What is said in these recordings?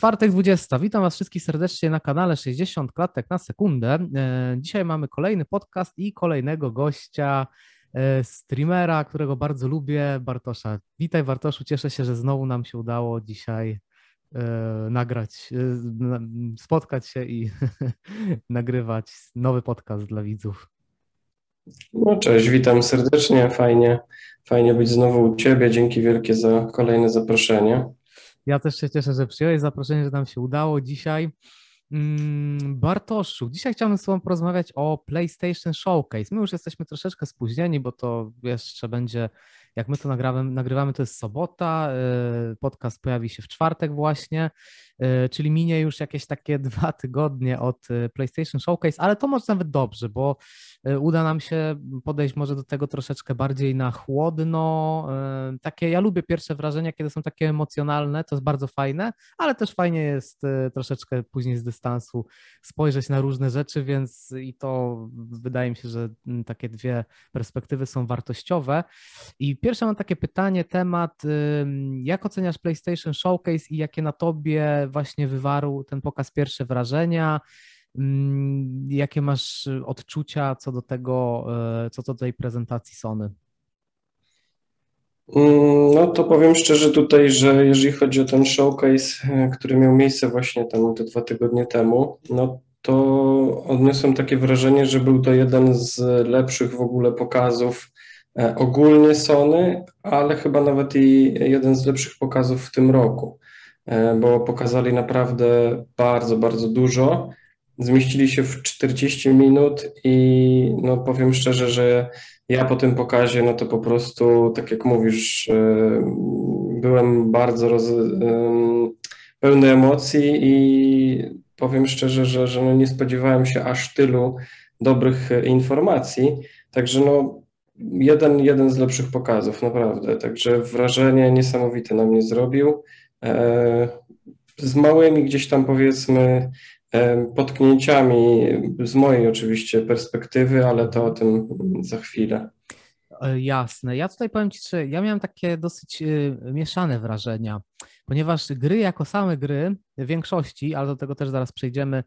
Czwartek 20. Witam Was wszystkich serdecznie na kanale 60 klatek na sekundę. E, dzisiaj mamy kolejny podcast i kolejnego gościa, e, streamera, którego bardzo lubię, Bartosza. Witaj Bartoszu, cieszę się, że znowu nam się udało dzisiaj e, nagrać, spotkać się i nagrywać nowy podcast dla widzów. No cześć, witam serdecznie, fajnie, fajnie być znowu u Ciebie, dzięki wielkie za kolejne zaproszenie. Ja też się cieszę, że przyjąłeś zaproszenie, że nam się udało dzisiaj. Mm, Bartoszu, dzisiaj chciałbym z Tobą porozmawiać o PlayStation Showcase. My już jesteśmy troszeczkę spóźnieni, bo to jeszcze będzie, jak my to nagrywamy, nagrywamy to jest sobota, y, podcast pojawi się w czwartek właśnie, y, czyli minie już jakieś takie dwa tygodnie od y, PlayStation Showcase, ale to może nawet dobrze, bo uda nam się podejść może do tego troszeczkę bardziej na chłodno. Takie, ja lubię pierwsze wrażenia, kiedy są takie emocjonalne, to jest bardzo fajne, ale też fajnie jest troszeczkę później z dystansu spojrzeć na różne rzeczy, więc i to wydaje mi się, że takie dwie perspektywy są wartościowe. I pierwsze mam takie pytanie, temat, jak oceniasz PlayStation Showcase i jakie na tobie właśnie wywarł ten pokaz pierwsze wrażenia? Jakie masz odczucia co do tego, e, co do tej prezentacji Sony? Mm, no to powiem szczerze tutaj, że jeżeli chodzi o ten showcase, e, który miał miejsce właśnie tam te dwa tygodnie temu, no to odniosłem takie wrażenie, że był to jeden z lepszych w ogóle pokazów ogólnie Sony, ale chyba nawet i jeden z lepszych pokazów w tym roku, bo pokazali naprawdę bardzo, bardzo dużo. Zmieścili się w 40 minut i no powiem szczerze, że ja po tym pokazie, no to po prostu, tak jak mówisz, e, byłem bardzo roz, pełny emocji i powiem szczerze, że, że no nie spodziewałem się aż tylu dobrych informacji, także no jeden, jeden z lepszych pokazów, naprawdę, także wrażenie niesamowite na mnie zrobił. E, z małymi gdzieś tam powiedzmy potknięciami z mojej oczywiście perspektywy, ale to o tym za chwilę. E, jasne. Ja tutaj powiem Ci, że ja miałem takie dosyć e, mieszane wrażenia, ponieważ gry jako same gry, w większości, ale do tego też zaraz przejdziemy, e,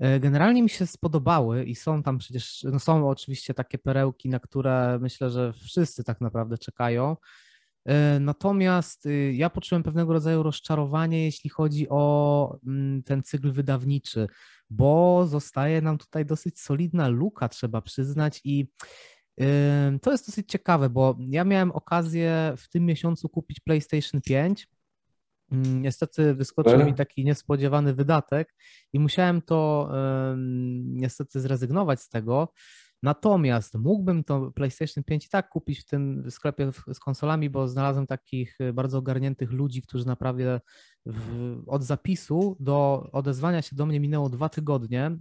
generalnie mi się spodobały i są tam przecież, no są oczywiście takie perełki, na które myślę, że wszyscy tak naprawdę czekają. E, natomiast y, ja poczułem pewnego rodzaju rozczarowanie, jeśli chodzi o mm, ten cykl wydawniczy, bo zostaje nam tutaj dosyć solidna luka, trzeba przyznać, i to jest dosyć ciekawe, bo ja miałem okazję w tym miesiącu kupić PlayStation 5. Mm, niestety wyskoczył mi taki niespodziewany wydatek i musiałem to niestety zrezygnować z tego. Natomiast mógłbym to PlayStation 5 i tak kupić w tym sklepie z konsolami, bo znalazłem takich y, bardzo ogarniętych ludzi, którzy naprawdę w, od zapisu do odezwania się do mnie minęło dwa tygodnie.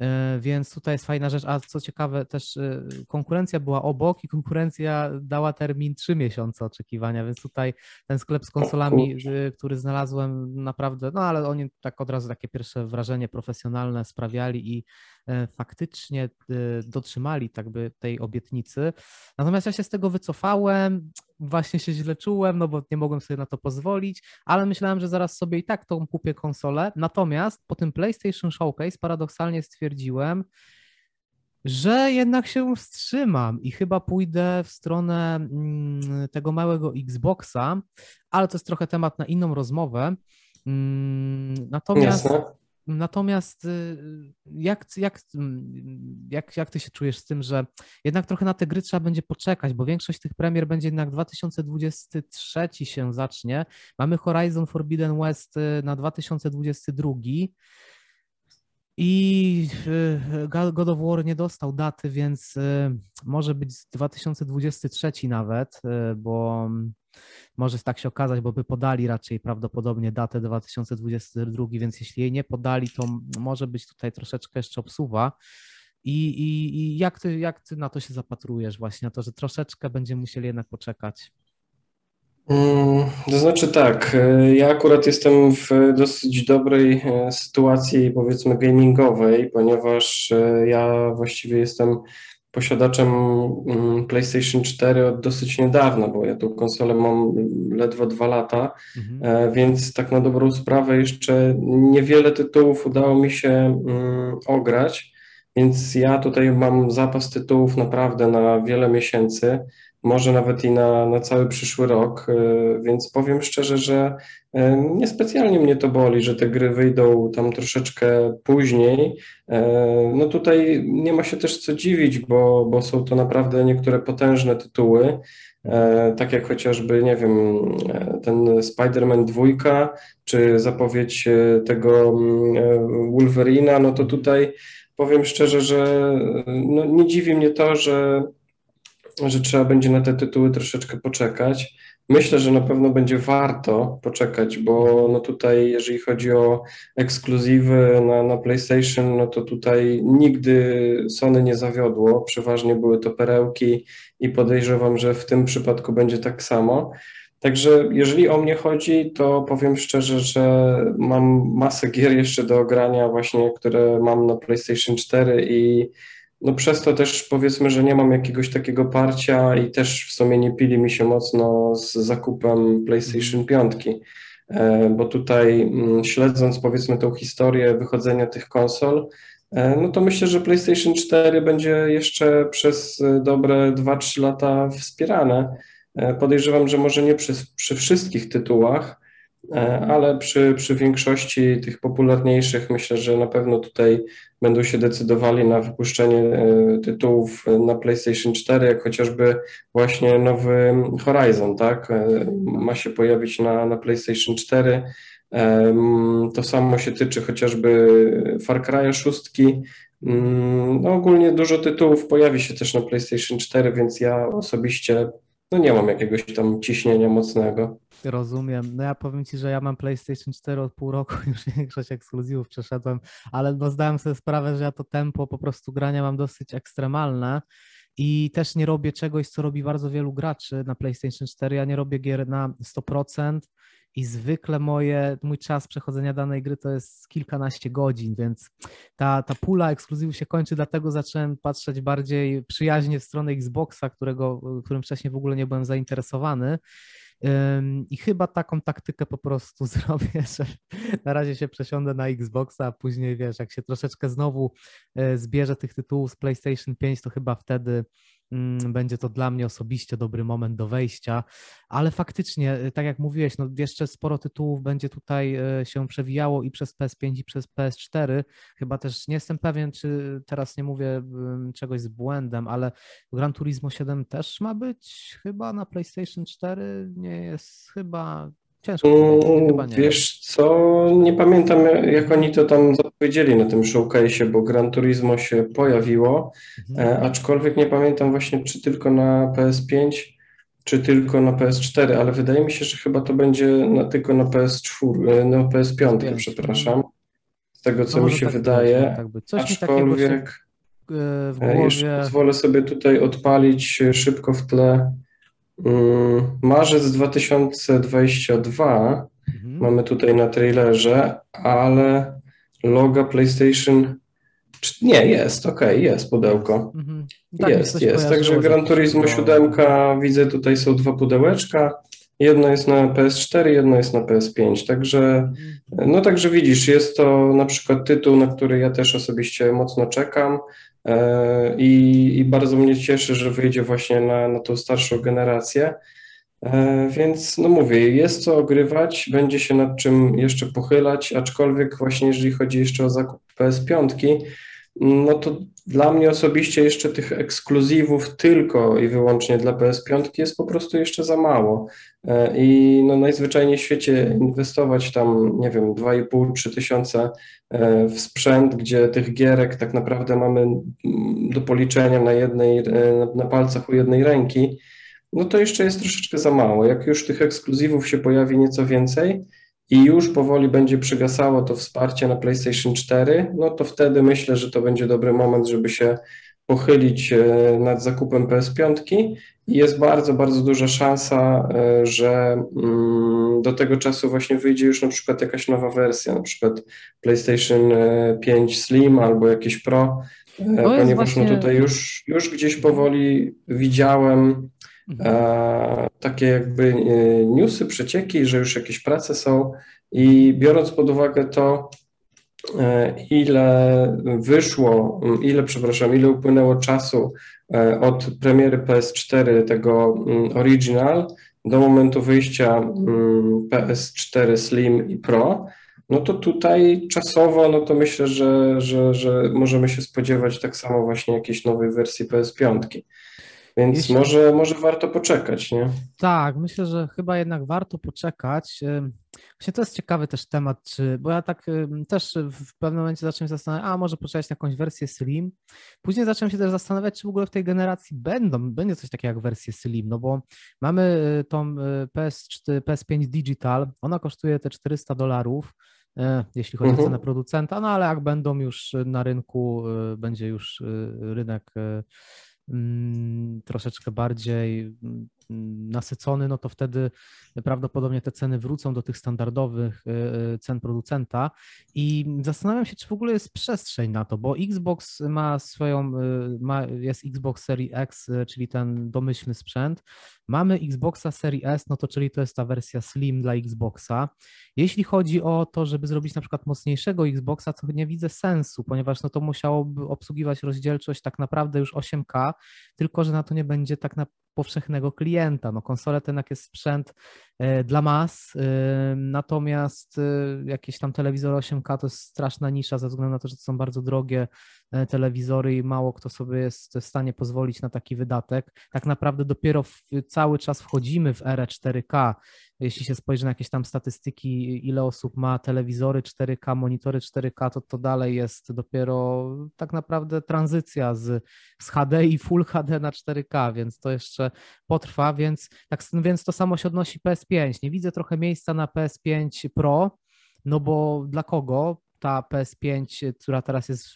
E, więc tutaj jest fajna rzecz, a co ciekawe też e, konkurencja była obok i konkurencja dała termin trzy miesiące oczekiwania, więc tutaj ten sklep z konsolami, e, który znalazłem naprawdę, no ale oni tak od razu takie pierwsze wrażenie profesjonalne sprawiali i faktycznie dotrzymali tak by tej obietnicy. Natomiast ja się z tego wycofałem, właśnie się źle czułem, no bo nie mogłem sobie na to pozwolić, ale myślałem, że zaraz sobie i tak tą kupię konsolę. Natomiast po tym PlayStation Showcase paradoksalnie stwierdziłem, że jednak się wstrzymam i chyba pójdę w stronę mm, tego małego Xboxa, ale to jest trochę temat na inną rozmowę. Mm, natomiast Jasne. Natomiast y, jak, jak, jak, jak ty się czujesz z tym, że jednak trochę na te gry trzeba będzie poczekać, bo większość tych premier będzie jednak 2023 się zacznie. Mamy Horizon Forbidden West y, na 2022 i y, God of War nie dostał daty, więc może być 2023 nawet, bo może tak się okazać, bo by podali raczej prawdopodobnie datę 2022, więc jeśli jej nie podali, to może być tutaj troszeczkę jeszcze obsuwa. I, i, i jak, ty, jak ty na to się zapatrujesz właśnie, na to, że troszeczkę będziemy musieli jednak poczekać? Mm, to znaczy tak, e, ja akurat jestem w dosyć dobrej e, sytuacji, powiedzmy, gamingowej, ponieważ e, ja właściwie jestem posiadaczem mm, PlayStation 4 od dosyć niedawna, bo ja tą konsolę mam ledwo dwa lata, mhm. Więc tak na dobrą sprawę jeszcze niewiele tytułów udało mi się mm, ograć, więc ja tutaj mam zapas tytułów naprawdę na wiele miesięcy może nawet i na, na cały przyszły rok, e, więc powiem szczerze, że e, niespecjalnie mnie to boli, że te gry wyjdą tam troszeczkę później. E, no tutaj nie ma się też co dziwić, bo, bo są to naprawdę niektóre potężne tytuły, tak jak chociażby, nie wiem, ten Spider-Man 2, czy zapowiedź tego Wolverina, no to tutaj powiem szczerze, że no nie dziwi mnie to, że że trzeba będzie na te tytuły troszeczkę poczekać. Myślę, że na pewno będzie warto poczekać, bo no tutaj, jeżeli chodzi o ekskluzywy na, na PlayStation, no to tutaj nigdy Sony nie zawiodło. Przeważnie były to perełki i podejrzewam, że w tym przypadku będzie tak samo. Także jeżeli o mnie chodzi, to powiem szczerze, że mam masę gier jeszcze do ogrania właśnie, które mam na PlayStation 4 i no przez to też powiedzmy, że nie mam jakiegoś takiego parcia i też w sumie nie pili mi się mocno z zakupem PlayStation 5, e, bo tutaj mm, śledząc powiedzmy tą historię wychodzenia tych konsol, e, no to myślę, że PlayStation 4 będzie jeszcze przez dobre 2-3 lata wspierane. E, podejrzewam, że może nie przy, przy wszystkich tytułach, E, ale przy, przy większości tych popularniejszych myślę, że na pewno tutaj będą się decydowali na wypuszczenie e, tytułów na PlayStation 4, jak chociażby właśnie nowy Horizon, tak? E, ma się pojawić na, na PlayStation 4. To samo się tyczy chociażby Far Cry 6. Mm, no ogólnie dużo tytułów pojawi się też na PlayStation 4, więc ja osobiście no nie mam jakiegoś tam ciśnienia mocnego. Rozumiem. No ja powiem Ci, że ja mam PlayStation 4 od pół roku, już większość ekskluzywów przeszedłem, ale no zdałem sobie sprawę, że ja to tempo po prostu grania mam dosyć ekstremalne i też nie robię czegoś, co robi bardzo wielu graczy na PlayStation 4. Ja nie robię gier na 100%, i zwykle moje, mój czas przechodzenia danej gry to jest kilkanaście godzin, więc ta, ta pula ekskluzywów się kończy, dlatego zacząłem patrzeć bardziej przyjaźnie w stronę Xboxa, którego, którym wcześniej w ogóle nie byłem zainteresowany. I chyba taką taktykę po prostu zrobię, że na razie się przesiądę na Xboxa, a później wiesz, jak się troszeczkę znowu e, zbierze tych tytułów z PlayStation 5, to chyba wtedy będzie to dla mnie osobiście dobry moment do wejścia, ale faktycznie, y, tak jak mówiłeś, no jeszcze sporo tytułów będzie tutaj y, się przewijało i przez PS5 i przez PS4. Chyba też nie jestem pewien, czy teraz nie mówię czegoś z błędem, ale Gran Turismo 7 też ma być chyba na PlayStation 4, nie jest chyba Ciężko. Mm, wiesz co, nie pamiętam jak oni to tam zapowiedzieli na tym showcase, bo Gran Turismo się pojawiło, mhm. E, aczkolwiek nie pamiętam właśnie czy tylko na PS5, czy tylko na PS4, ale wydaje mi się, że chyba to będzie na, tylko na PS4, e, na PS5, PS5 przepraszam. Z tego co no mi się tak wydaje. Tak aczkolwiek e, w głowie... jeszcze pozwolę sobie tutaj odpalić szybko w tle marzec 2022 mhm. mamy tutaj na trailerze, ale loga PlayStation. Nie, jest, ok, jest pudełko. Mhm. Tak, jest, jest. Także Gran Turismo 7 widzę tutaj są dwa pudełeczka. Jedno jest na PS4, jedno jest na PS5. Także, mhm. no także widzisz, jest to na przykład tytuł, na który ja też osobiście mocno czekam. E, I, I, bardzo mnie cieszy, że wyjdzie właśnie na, na tą starszą generację. E, więc no mówię, jest co ogrywać, będzie się nad czym jeszcze pochylać, aczkolwiek właśnie jeżeli chodzi jeszcze o zakup PS5, no to dla mnie osobiście jeszcze tych ekskluzywów tylko i wyłącznie dla PS5 jest po prostu jeszcze za mało. E, I no najzwyczajniej w świecie inwestować tam, nie wiem, 2,5-3 tysiące e, w sprzęt, gdzie tych gierek tak naprawdę mamy do policzenia na jednej, e, na palcach u jednej ręki, no to jeszcze jest troszeczkę za mało. Jak już tych ekskluzywów się pojawi nieco więcej, i już powoli będzie przygasało to wsparcie na PlayStation 4, no to wtedy myślę, że to będzie dobry moment, żeby się pochylić e, nad zakupem PS5 jest bardzo, bardzo duża szansa, e, że mm, do tego czasu właśnie wyjdzie już na przykład jakaś nowa wersja, na przykład PlayStation 5 e, Slim albo jakieś Pro, ponieważ właśnie... no tutaj już, już gdzieś powoli widziałem. E, takie jakby newsy, przecieki, że już jakieś prace są i biorąc pod uwagę to, ile wyszło, ile, przepraszam, ile upłynęło czasu E, od premiery PS4 tego Original do momentu wyjścia mm, PS4 Slim i Pro, no to tutaj czasowo, no to myślę, że, że, że możemy się spodziewać tak samo właśnie jakiejś nowej wersji PS5. Więc Jeśli... może, może warto poczekać, nie? Tak, myślę, że chyba jednak warto poczekać. Właśnie to jest ciekawy też temat, czy, bo ja tak też w pewnym momencie zacząłem się zastanawiać, a może poczekać na jakąś wersję Slim. Później zacząłem się też zastanawiać, czy w ogóle w tej generacji będą, będzie coś takiego jak wersję Slim, no bo mamy y, tą PS4, PS5 Digital, ona kosztuje te 400 dolarów, e, jeśli chodzi mhm. o cenę producenta, no ale jak będą już na rynku, będzie już rynek troszeczkę bardziej mm, nasycony, no to wtedy prawdopodobnie te ceny wrócą do tych standardowych y, y, cen producenta i zastanawiam się, czy w ogóle jest przestrzeń na to, bo Xbox ma swoją, y, ma, jest Xbox Series X, czyli ten domyślny sprzęt, mamy Xboxa Series S, no to czyli to jest ta wersja Slim dla Xboxa. Jeśli chodzi o to, żeby zrobić na przykład mocniejszego Xboxa, to nie widzę sensu, ponieważ no to musiałoby obsługiwać rozdzielczość tak naprawdę już 8K, tylko że na to nie będzie tak na powszechnego klienta. No konsole to jednak jest sprzęt dla mas, e, natomiast e, jakieś tam telewizory 8K to jest straszna nisza ze względu na to, że to są bardzo drogie telewizory i mało kto sobie jest w stanie pozwolić na taki wydatek. Tak naprawdę dopiero cały czas wchodzimy w erę 4K jeśli się spojrzy na jakieś tam statystyki, ile osób ma telewizory 4K, monitory 4K, to to dalej jest dopiero tak naprawdę tranzycja z, z HD i Full HD na 4K, więc to jeszcze potrwa, więc, tak, więc to samo się odnosi PS5. Nie widzę trochę miejsca na PS5 Pro, no bo dla kogo? ta PS5, która teraz jest,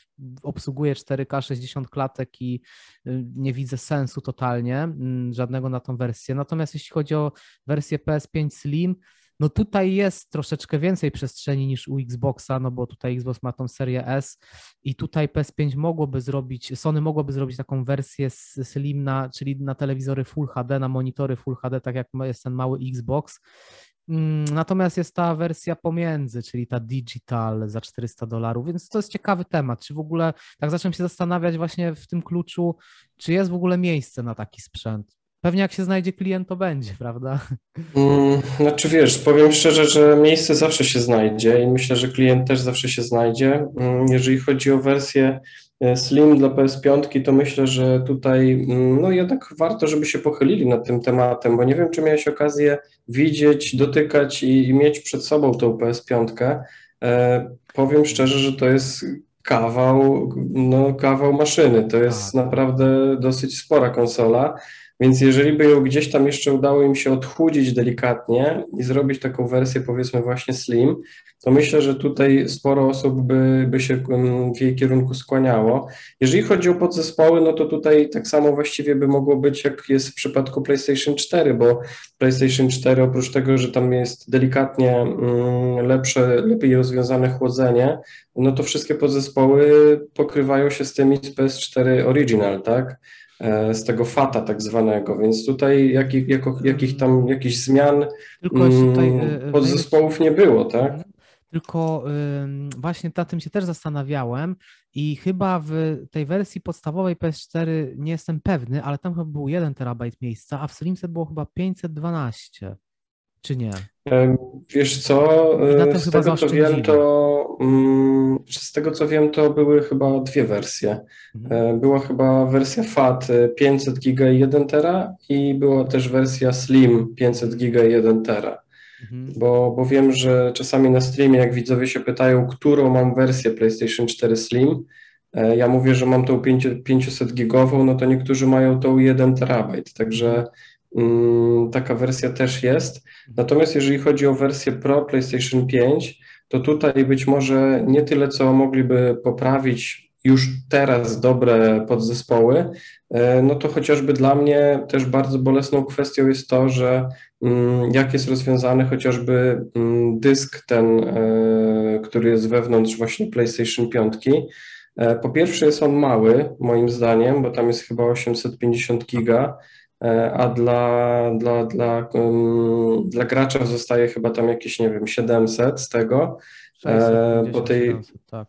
obsługuje 4K 60 klatek i y, nie widzę sensu totalnie, mm, żadnego na tą wersję. Natomiast jeśli chodzi o wersję PS5 Slim, no tutaj jest troszeczkę więcej przestrzeni niż u Xboxa, no bo tutaj Xbox ma tą serię S i tutaj PS5 mogłoby zrobić, Sony mogłoby zrobić taką wersję Slim na, czyli na telewizory Full HD, na monitory Full HD, tak jak jest ten mały Xbox Mm, natomiast jest ta wersja pomiędzy, czyli ta digital za 400 dolarów, więc to jest ciekawy temat. Czy w ogóle, tak zacząłem się zastanawiać właśnie w tym kluczu, czy jest w ogóle miejsce na taki sprzęt? Pewnie jak się znajdzie klient, to będzie, prawda? Hmm, znaczy wiesz, powiem szczerze, że miejsce zawsze się znajdzie i myślę, że klient też zawsze się znajdzie. Mm, jeżeli chodzi o wersję E, Slim dla PS5, to myślę, że tutaj mm, no jednak warto, żeby się pochylili nad tym tematem, bo nie wiem, czy miałeś okazję widzieć, dotykać i, i mieć przed sobą tą PS5. E, powiem szczerze, że to jest kawał, no, kawał maszyny. To jest tak. naprawdę dosyć spora konsola. Więc jeżeli by ją gdzieś tam jeszcze udało im się odchudzić delikatnie i zrobić taką wersję powiedzmy właśnie slim, to myślę, że tutaj sporo osób by, by się w jej kierunku skłaniało. Jeżeli chodzi o podzespoły, no to tutaj tak samo właściwie by mogło być, jak jest w przypadku PlayStation 4, bo PlayStation 4 oprócz tego, że tam jest delikatnie mm, lepsze, lepiej rozwiązane chłodzenie, no to wszystkie podzespoły pokrywają się z tymi z PS4 Original, tak? E, z tego fata tak zwanego, więc tutaj jakich, jako, jakich tam jakichś zmian Tylko tutaj, mm, podzespołów nie było, tak? Tylko właśnie na tym się też zastanawiałem i chyba w tej wersji podstawowej PS4 nie jestem pewny, ale tam chyba był 1 terabajt miejsca, a w Slimset było chyba 512, czy nie? Wiesz co, e, z tego co wiem, to mm, z tego co wiem, to były chyba dwie wersje. Mhm. E, była chyba wersja FAT 500 GB i 1 tera i była też wersja Slim 500 GB i 1 tera. Mhm. Bo, bo wiem, że czasami na streamie, jak widzowie się pytają, którą mam wersję PlayStation 4 Slim, e, ja mówię, że mam tą 500 gigową, no to niektórzy mają tą 1 terabajt, także mm, taka wersja też jest. Natomiast jeżeli chodzi o wersję Pro PlayStation 5, to tutaj być może nie tyle, co mogliby poprawić już teraz dobre podzespoły, e, no to chociażby dla mnie też bardzo bolesną kwestią jest to, że mm, jak jest rozwiązany chociażby mm, dysk ten, e, który jest wewnątrz właśnie PlayStation 5. E, po pierwsze jest on mały, moim zdaniem, bo tam jest chyba 850 giga, a dla, dla, dla, dla gracza zostaje chyba tam jakieś, nie wiem, 700 z tego. 650, po tej tak,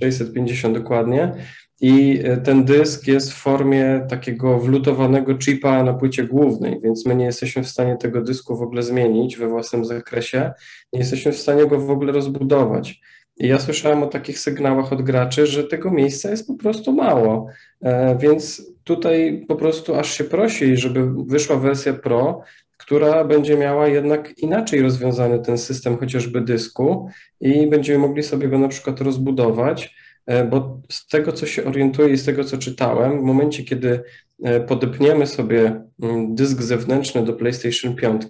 650 dokładnie. I e, ten dysk jest w formie takiego wlutowanego chipa na płycie głównej, więc my nie jesteśmy w stanie tego dysku w ogóle zmienić we własnym zakresie, nie jesteśmy w stanie go w ogóle rozbudować. I ja słyszałem o takich sygnałach od graczy, że tego miejsca jest po prostu mało. E, więc tutaj po prostu aż się prosi, żeby wyszła wersja Pro, która będzie miała jednak inaczej rozwiązany ten system chociażby dysku i będziemy mogli sobie go na przykład rozbudować, e, bo z tego, co się orientuję i z tego, co czytałem, w momencie, kiedy e, podepniemy sobie mm, dysk zewnętrzny do PlayStation 5,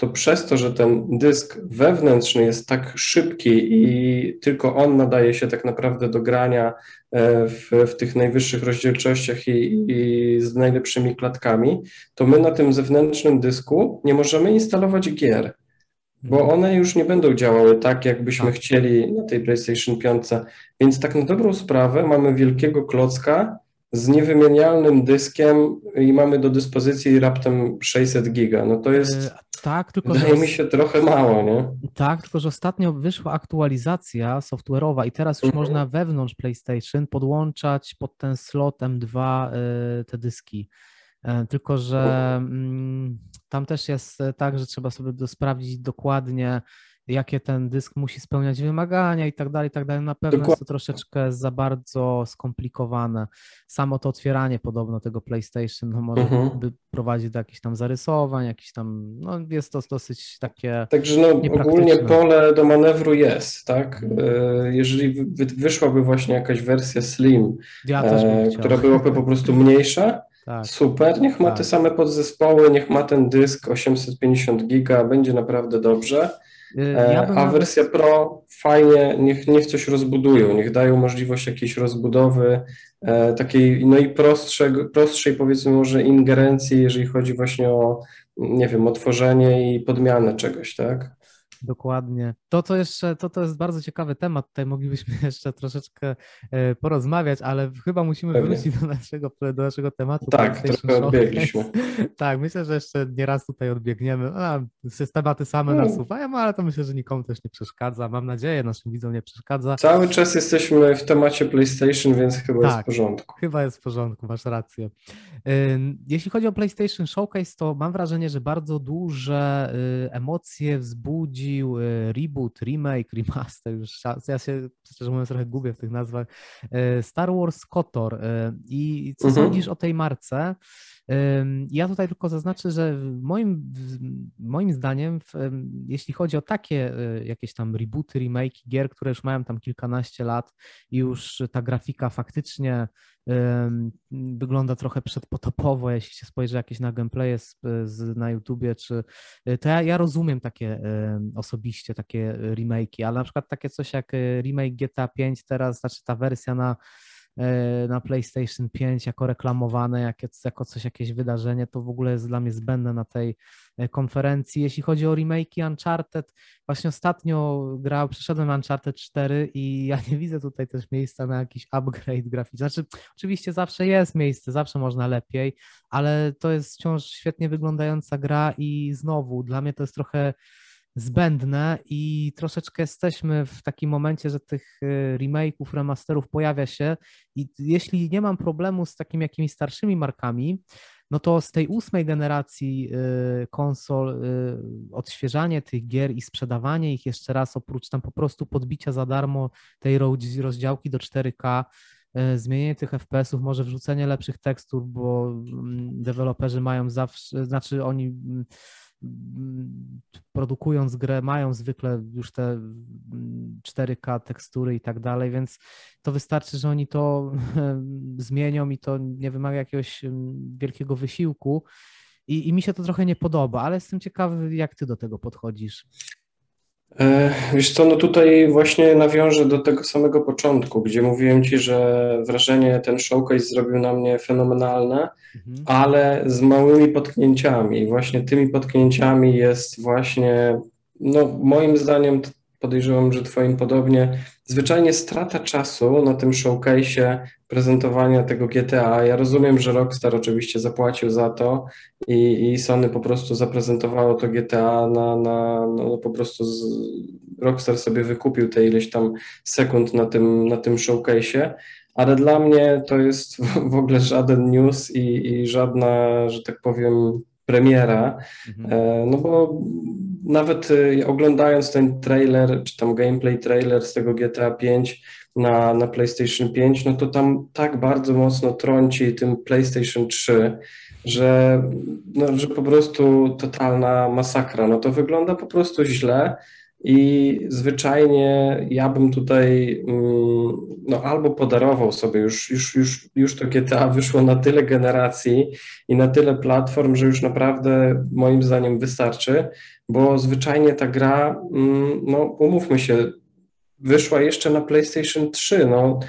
to przez to, że ten dysk wewnętrzny jest tak szybki i tylko on nadaje się tak naprawdę do grania e, w, w tych najwyższych rozdzielczościach i, i, z najlepszymi klatkami, to my na tym zewnętrznym dysku nie możemy instalować gier, bo mhm. one już nie będą działały tak, jakbyśmy tak. chcieli na tej PlayStation 5. Więc tak na dobrą sprawę mamy wielkiego klocka, z niewymienialnym dyskiem i mamy do dyspozycji raptem 600 giga. No to jest, e, tak, tylko wydaje że... mi się trochę mało, nie? Tak, tylko że ostatnio wyszła aktualizacja software'owa i teraz już mhm. można wewnątrz PlayStation podłączać pod ten slot M2 e, te dyski. E, tylko, że mm, tam też jest tak, że trzeba sobie sprawdzić dokładnie, jakie ten dysk musi spełniać wymagania i tak dalej, i tak dalej. Na pewno Dokładnie. jest to troszeczkę za bardzo skomplikowane. Samo to otwieranie podobno tego PlayStation no, może mhm. by prowadzić do jakichś tam zarysowań, jakiś tam, no jest to dosyć takie Także no ogólnie pole do manewru jest, tak? E, jeżeli wyszłaby właśnie jakaś wersja Slim, ja e, która byłaby po prostu mniejsza, tak. Super, niech ma tak. te same podzespoły, niech ma ten dysk 850 giga, będzie naprawdę dobrze. Ja e, A wersja Pro fajnie, niech, niech coś rozbudują, niech dają możliwość jakiejś rozbudowy, e, takiej no i prostszej, prostszej powiedzmy może ingerencji, jeżeli chodzi właśnie o, nie wiem, otworzenie i podmianę czegoś, tak? Dokładnie. To, co jeszcze, to, to jest bardzo ciekawy temat. Tutaj moglibyśmy jeszcze troszeczkę e, porozmawiać, ale chyba musimy Pewnie. wrócić do naszego, do naszego tematu. Tak, trochę odbiegliśmy. tak, myślę, że jeszcze nie raz tutaj odbiegniemy. A, tematy same hmm. nasuwają, ale to myślę, że nikomu też nie przeszkadza. Mam nadzieję, naszym widzom nie przeszkadza. Cały czas jesteśmy w temacie PlayStation, więc chyba tak, jest w porządku. Chyba jest w porządku, masz rację. Jeśli chodzi o PlayStation Showcase, to mam wrażenie, że bardzo duże y, emocje wzbudził y, reboot, remake, remaster, już ja się szczerze mówiąc trochę gubię w tych nazwach, y, Star Wars KOTOR. I co mhm. sądzisz o tej marce? Ja tutaj tylko zaznaczę, że moim, moim zdaniem, jeśli chodzi o takie jakieś tam rebooty, remake gier, które już mają tam kilkanaście lat i już ta grafika faktycznie wygląda trochę przedpotopowo, jeśli się spojrzy jakieś na gameplaye z, z, na YouTubie, czy y, to ja, ja rozumiem takie osobiście, takie remake'i, ale na przykład takie coś jak remake GTA 5 teraz, znaczy ta wersja na E, na PlayStation 5 jako reklamowane, jak, jako coś, jakieś wydarzenie, to w ogóle jest dla mnie zbędne na tej e, konferencji. Jeśli chodzi o remake'i Uncharted, właśnie ostatnio grał, przeszedłem Uncharted 4 i ja nie widzę tutaj też miejsca na jakiś upgrade graficzny. Znaczy, oczywiście zawsze jest miejsce, zawsze można lepiej, ale to jest wciąż świetnie wyglądająca gra i znowu dla mnie to jest trochę zbędne i troszeczkę jesteśmy w takim momencie, że tych y, remake'ów, remasterów pojawia się i jeśli nie mam problemu z takimi jakimiś starszymi markami, no to z tej ósmej generacji y, konsol y, odświeżanie tych gier i sprzedawanie ich jeszcze raz, oprócz tam po prostu podbicia za darmo tej rozdziałki do 4K, zmienienie tych FPS-ów, może wrzucenie lepszych tekstur, bo mm, deweloperzy mają zawsze, znaczy oni mm, produkując grę, mają zwykle już te 4K tekstury i tak dalej, więc to wystarczy, że oni to zmienią i to nie wymaga jakiegoś wielkiego wysiłku. I, I mi się to trochę nie podoba, ale jestem ciekawy, jak ty do tego podchodzisz. E, wiesz co, no tutaj właśnie nawiążę do tego samego początku, gdzie mówiłem Ci, że wrażenie ten showcase zrobił na mnie fenomenalne, mhm. ale z małymi potknięciami. Właśnie tymi potknięciami jest właśnie, no moim zdaniem podejrzewam, że Twoim podobnie, zwyczajnie strata czasu na tym showcase'ie prezentowania tego GTA. Ja rozumiem, że Rockstar oczywiście zapłacił za to i, i Sony po prostu zaprezentowało to GTA na, na no po prostu z, Rockstar sobie wykupił te ileś tam sekund na tym, na tym showcase'ie, ale dla mnie to jest w ogóle żaden news i, i żadna, że tak powiem, premiera, mhm. E, no bo nawet e, oglądając ten trailer, czy tam gameplay trailer z tego GTA 5 na, na PlayStation 5, no to tam tak bardzo mocno trąci tym PlayStation 3, że, no, że po prostu totalna masakra. No to wygląda po prostu źle. I zwyczajnie ja bym tutaj mm, no, albo podarował sobie, już, już, już, już to GTA wyszło na tyle generacji i na tyle platform, że już naprawdę moim zdaniem wystarczy, bo zwyczajnie ta gra, mm, no umówmy się, wyszła jeszcze na PlayStation 3. No,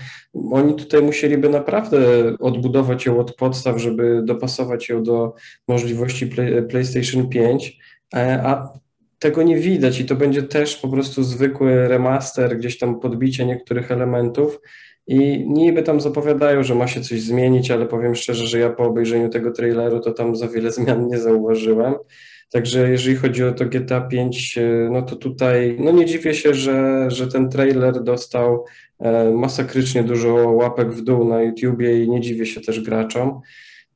oni tutaj musieliby naprawdę odbudować ją od podstaw, żeby dopasować ją do możliwości Play, PlayStation 5, e, a tego nie widać i to będzie też po prostu zwykły remaster, gdzieś tam podbicie niektórych elementów. I niby tam zapowiadają, że ma się coś zmienić, ale powiem szczerze, że ja po obejrzeniu tego traileru to tam za wiele zmian nie zauważyłem. Także jeżeli chodzi o to GTA 5, no to tutaj no nie dziwię się, że, że ten trailer dostał e, masakrycznie dużo łapek w dół na YouTubie i nie dziwię się też graczom.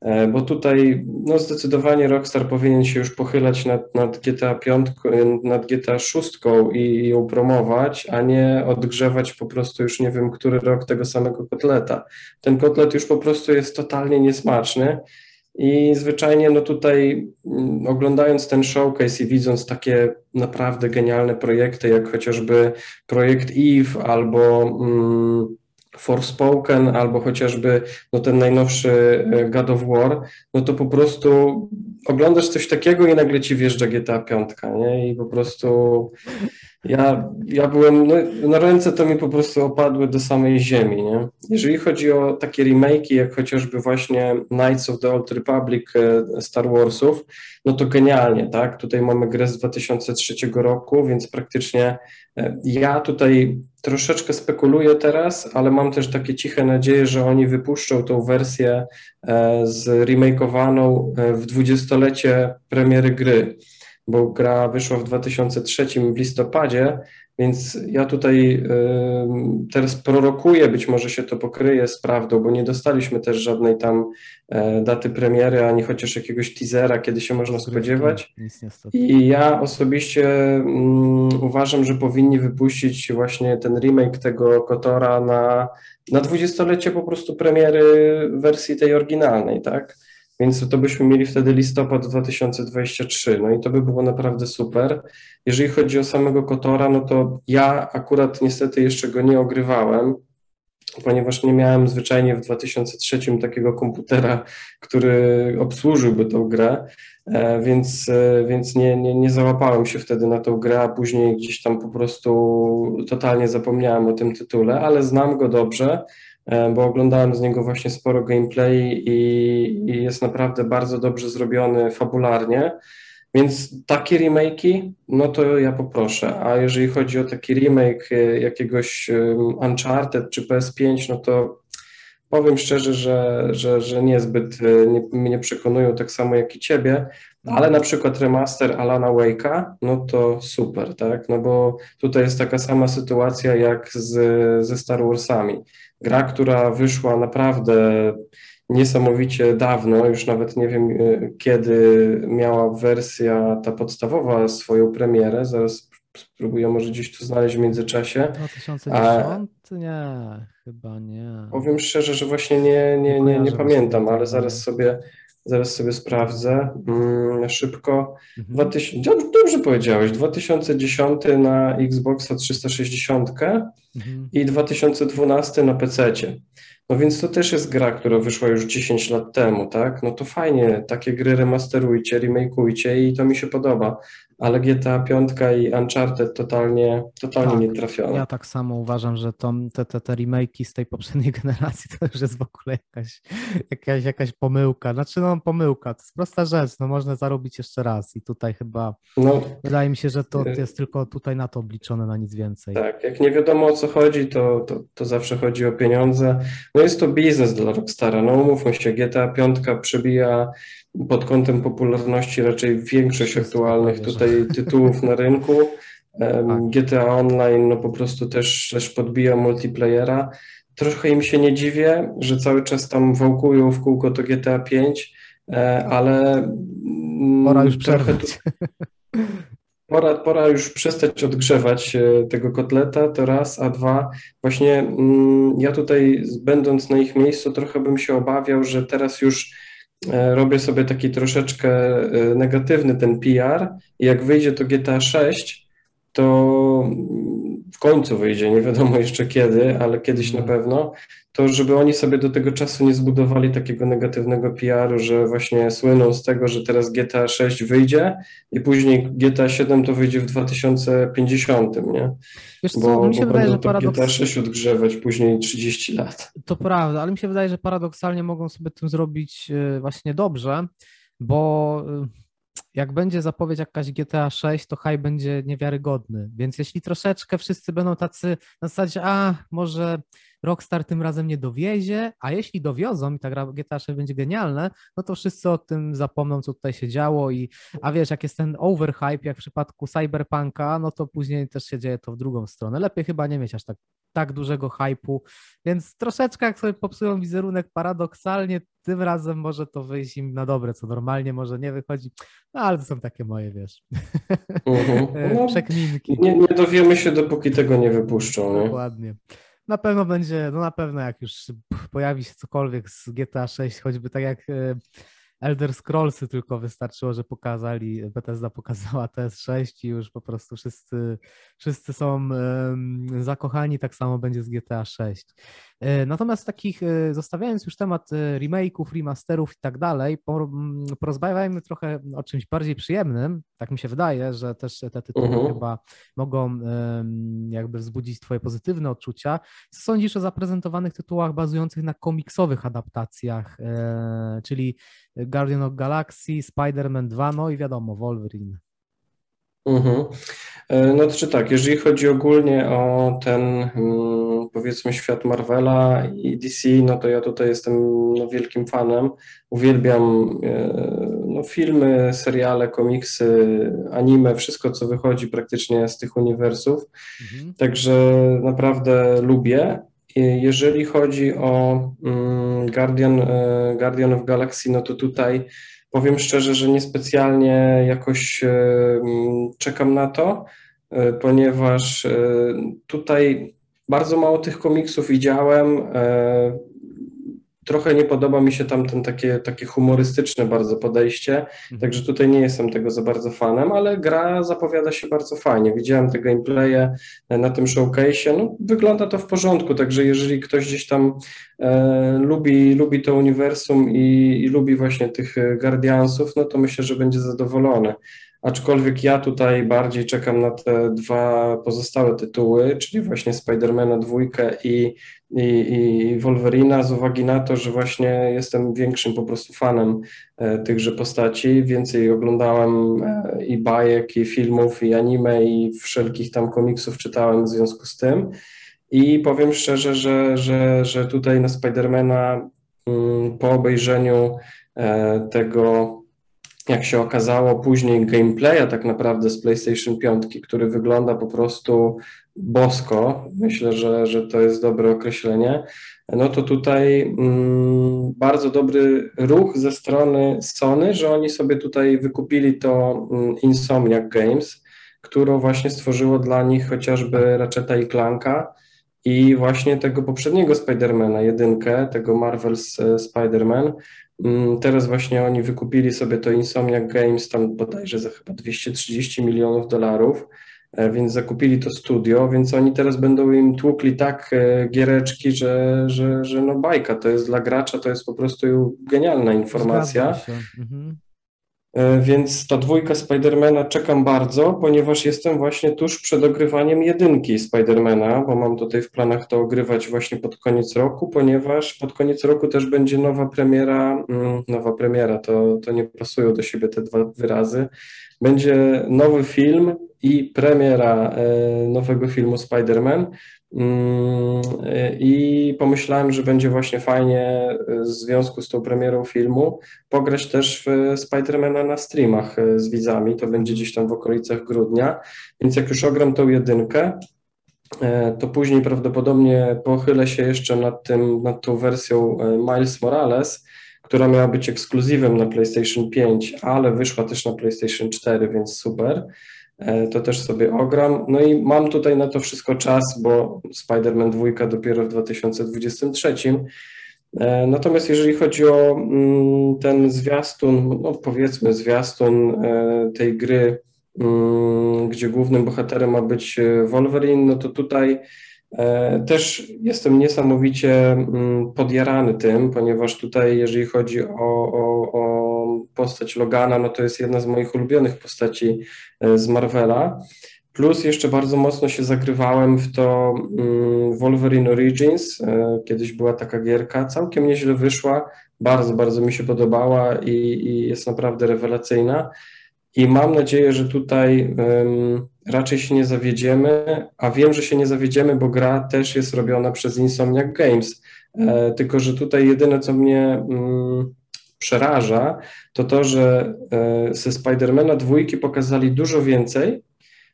E, bo tutaj no zdecydowanie Rockstar powinien się już pochylać nad, nad GTA 5, nad GTA 6 i ją promować, a nie odgrzewać po prostu już nie wiem, który rok tego samego kotleta. Ten kotlet już po prostu jest totalnie niesmaczny i zwyczajnie no tutaj mm, oglądając ten showcase i widząc takie naprawdę genialne projekty, jak chociażby projekt Eve albo mm, Forspoken albo chociażby no, ten najnowszy e, God of War, no to po prostu oglądasz coś takiego i nagle ci wjeżdża GTA 5, nie? I po prostu ja, ja byłem, no, na ręce to mi po prostu opadły do samej ziemi, nie? Jeżeli chodzi o takie remake'i, jak chociażby właśnie Knights of the Old Republic e, Star Warsów, no to genialnie, tak? Tutaj mamy grę z 2003 roku, więc praktycznie e, ja tutaj troszeczkę spekuluję teraz, ale mam też takie ciche nadzieje, że oni wypuszczą tą wersję e, z remakeowaną w dwudziestolecie premiery gry bo gra wyszła w 2003 w listopadzie, więc ja tutaj teraz prorokuję, być może się to pokryje z prawdą, bo nie dostaliśmy też żadnej tam e, daty premiery, ani chociaż jakiegoś teasera, kiedy się można spodziewać. I ja osobiście uważam, że powinni wypuścić właśnie ten remake tego Kotora na, na dwudziestolecie po prostu premiery wersji tej oryginalnej, tak? Więc to byśmy mieli wtedy listopad 2023, no i to by było naprawdę super. Jeżeli chodzi o samego Kotora, no to ja akurat niestety jeszcze go nie ogrywałem, ponieważ nie miałem zwyczajnie w 2003 takiego komputera, który obsłużyłby tą grę, e, więc, e, więc nie, nie, nie załapałem się wtedy na tą grę, a później gdzieś tam po prostu totalnie zapomniałem o tym tytule, ale znam go dobrze bo oglądałem z niego właśnie sporo gameplay i, i jest naprawdę bardzo dobrze zrobiony fabularnie. Więc takie remake'i, no to ja poproszę. A jeżeli chodzi o taki remake e, jakiegoś Uncharted czy PS5, no to powiem szczerze, że, że, że niezbyt e, nie, mnie przekonują tak samo jak i ciebie, ale na przykład remaster Alana Wake'a, no to super, tak? No bo tutaj jest taka sama sytuacja jak z, ze Star Warsami. Gra, która wyszła naprawdę niesamowicie dawno, już nawet nie wiem e, kiedy miała wersja ta podstawowa swoją premierę, zaraz spróbuję może gdzieś tu znaleźć w międzyczasie. 2010? A, nie, chyba nie. Powiem szczerze, że właśnie nie, nie, nie, nie pamiętam, ale zaraz sobie Zaraz sobie sprawdzę mm, szybko. Mhm. 2000, dobrze powiedziałeś, 2010 na Xboxa 360 mhm. i 2012 na PC. No więc to też jest gra, która wyszła już 10 lat temu, tak? No to fajnie, takie gry remasterujcie, remakeujcie i to mi się podoba. Ale GTA 5 i Uncharted totalnie, totalnie Tak, nie trafione. Ja tak samo uważam, że to, te, te, te remake'i z tej poprzedniej generacji to już jest w ogóle jakaś, jakaś, jakaś pomyłka. Znaczy no pomyłka, to jest prosta rzecz, no można zarobić jeszcze raz i tutaj chyba No wydaje mi się, że to Y- jest tylko tutaj na to obliczone, na nic więcej. tak, jak nie wiadomo o co chodzi, to, to, to zawsze chodzi o pieniądze. No jest to biznes dla Rockstara, no umówmy się, GTA 5 przebija pod kątem popularności raczej większość aktualnych tutaj tytułów na rynku. GTA Online no po prostu też, też podbija multiplayera. Trochę im się nie dziwię, że cały czas tam wałkują w kółko to GTA 5, e, ale mm, Pora już trochę tu. Pora, pora już przestać odgrzewać e, tego kotleta, to raz, a dwa, właśnie mm, ja tutaj będąc na ich miejscu trochę bym się obawiał, że teraz już robię sobie taki troszeczkę e, negatywny ten PR i jak wyjdzie to GTA 6, to w końcu wyjdzie, nie wiadomo jeszcze kiedy, ale kiedyś na Mhm. pewno, to żeby oni sobie do tego czasu nie zbudowali takiego negatywnego PR-u, że właśnie słyną z tego, że teraz GTA 6 wyjdzie i później GTA 7 to wyjdzie w 2050, nie? Wiesz co, Bo, mi się bo wydaje, że będą to paradoks... GTA 6 odgrzewać później 30 lat. To prawda, ale mi się wydaje, że paradoksalnie mogą sobie tym zrobić y, właśnie dobrze, bo y, jak będzie zapowiedź jakaś GTA 6, to hype będzie niewiarygodny. Więc jeśli troszeczkę wszyscy będą tacy na zasadzie, a może Rockstar tym razem nie dowiezie, a jeśli dowiozą i ta gra GTA 6 będzie genialne, no to wszyscy o tym zapomną, co tutaj się działo i a wiesz, jak jest ten overhype, jak w przypadku Cyberpunka, no to później też się dzieje to w drugą stronę. Lepiej chyba nie mieć aż tak, tak dużego hype'u, więc troszeczkę jak sobie popsują wizerunek paradoksalnie, tym razem może to wyjść im na dobre, co normalnie może nie wychodzi, no ale to są takie moje, wiesz, Mhm. No, przekminki. nie, nie dowiemy się, dopóki tego nie wypuszczą, nie? Na pewno będzie, no na pewno jak już pojawi się cokolwiek z GTA 6, choćby tak jak e, Elder Scrollsy tylko wystarczyło, że pokazali, Bethesda pokazała TS6 i już po prostu wszyscy, wszyscy są zakochani, tak samo będzie z GTA 6. E, Natomiast takich, e, zostawiając już temat e, remake'ów, remasterów i tak dalej, porozmawiajmy trochę o czymś bardziej przyjemnym. Tak mi się wydaje, że też te tytuły Mhm. chyba mogą jakby wzbudzić Twoje pozytywne odczucia. Co sądzisz o zaprezentowanych tytułach bazujących na komiksowych adaptacjach, czyli Guardian of Galaxy, Spider-Man 2, no i wiadomo, Wolverine. Mhm. E, No to czy tak, jeżeli chodzi ogólnie o ten mm, powiedzmy świat Marvela i DC, no to ja tutaj jestem no, wielkim fanem. Uwielbiam e, no, filmy, seriale, komiksy, anime, wszystko co wychodzi praktycznie z tych uniwersów. Mhm. Także naprawdę lubię. Jeżeli chodzi o mm, Guardian, e, Guardian of Galaxy, no to tutaj powiem szczerze, że niespecjalnie jakoś e, czekam na to, e, ponieważ e, tutaj bardzo mało tych komiksów widziałem. Trochę nie podoba mi się tam ten takie, takie humorystyczne bardzo podejście. Mhm. Także tutaj nie jestem tego za bardzo fanem, ale gra zapowiada się bardzo fajnie. Widziałem te gameplaye na tym showcase'ie. No, wygląda to w porządku, także jeżeli ktoś gdzieś tam e, lubi, lubi to uniwersum i, i lubi właśnie tych e, Guardiansów, no to myślę, że będzie zadowolony. Aczkolwiek ja tutaj bardziej czekam na te dwa pozostałe tytuły, czyli właśnie Spidermana dwójkę i, i, i Wolverina, z uwagi na to, że właśnie jestem większym po prostu fanem e, tychże postaci. Więcej oglądałem e, i bajek, i filmów, i anime, i wszelkich tam komiksów czytałem w związku z tym. I powiem szczerze, że, że, że tutaj na Spidermana mm, po obejrzeniu e, tego, jak się okazało później gameplaya tak naprawdę z PlayStation 5, który wygląda po prostu bosko, myślę, że, że to jest dobre określenie, no to tutaj mm, bardzo dobry ruch ze strony Sony, że oni sobie tutaj wykupili to mm, Insomniac Games, którą właśnie stworzyło dla nich chociażby Ratcheta i Clanka i właśnie tego poprzedniego Spidermana, jedynkę, tego Marvel's e, Spider-Man. Mm, Teraz właśnie oni wykupili sobie to Insomniac Games tam bodajże za chyba 230 milionów dolarów, e, więc zakupili to studio, więc oni teraz będą im tłukli tak e, giereczki, że, że, że no bajka, to jest dla gracza, to jest po prostu genialna informacja. Mhm. E, więc ta dwójka Spidermana czekam bardzo, ponieważ jestem właśnie tuż przed ogrywaniem jedynki Spidermana, bo mam tutaj w planach to ogrywać właśnie pod koniec roku, ponieważ pod koniec roku też będzie nowa premiera, mm, nowa premiera, to, to nie pasują do siebie te dwa wyrazy. Będzie nowy film i premiera e, nowego filmu Spider-Man. Mm, I pomyślałem, że będzie właśnie fajnie w związku z tą premierą filmu pograć też w Spidermana na streamach e, z widzami. To będzie gdzieś tam w okolicach grudnia. Więc jak już ogram tą jedynkę, e, to później prawdopodobnie pochylę się jeszcze nad, tym, nad tą wersją e, Miles Morales, która miała być ekskluzywem na PlayStation 5, ale wyszła też na PlayStation 4, więc super. E, to też sobie ogram. No i mam tutaj na to wszystko czas, bo Spider-Man 2 dopiero w 2023. E, natomiast jeżeli chodzi o mm, ten zwiastun, no powiedzmy zwiastun e, tej gry, mm, gdzie głównym bohaterem ma być Wolverine, no to tutaj też jestem niesamowicie mm, podjarany tym, ponieważ tutaj, jeżeli chodzi o, o, o postać Logana, no to jest jedna z moich ulubionych postaci e, z Marvela. Plus jeszcze bardzo mocno się zagrywałem w to mm, Wolverine Origins. E, kiedyś była taka gierka, całkiem nieźle wyszła, bardzo, bardzo mi się podobała i, i jest naprawdę rewelacyjna. I mam nadzieję, że tutaj um, raczej się nie zawiedziemy, a wiem, że się nie zawiedziemy, bo gra też jest robiona przez Insomniac Games. E, tylko, że tutaj jedyne, co mnie um, przeraża, to to, że e, ze Spidermana dwójki pokazali dużo więcej.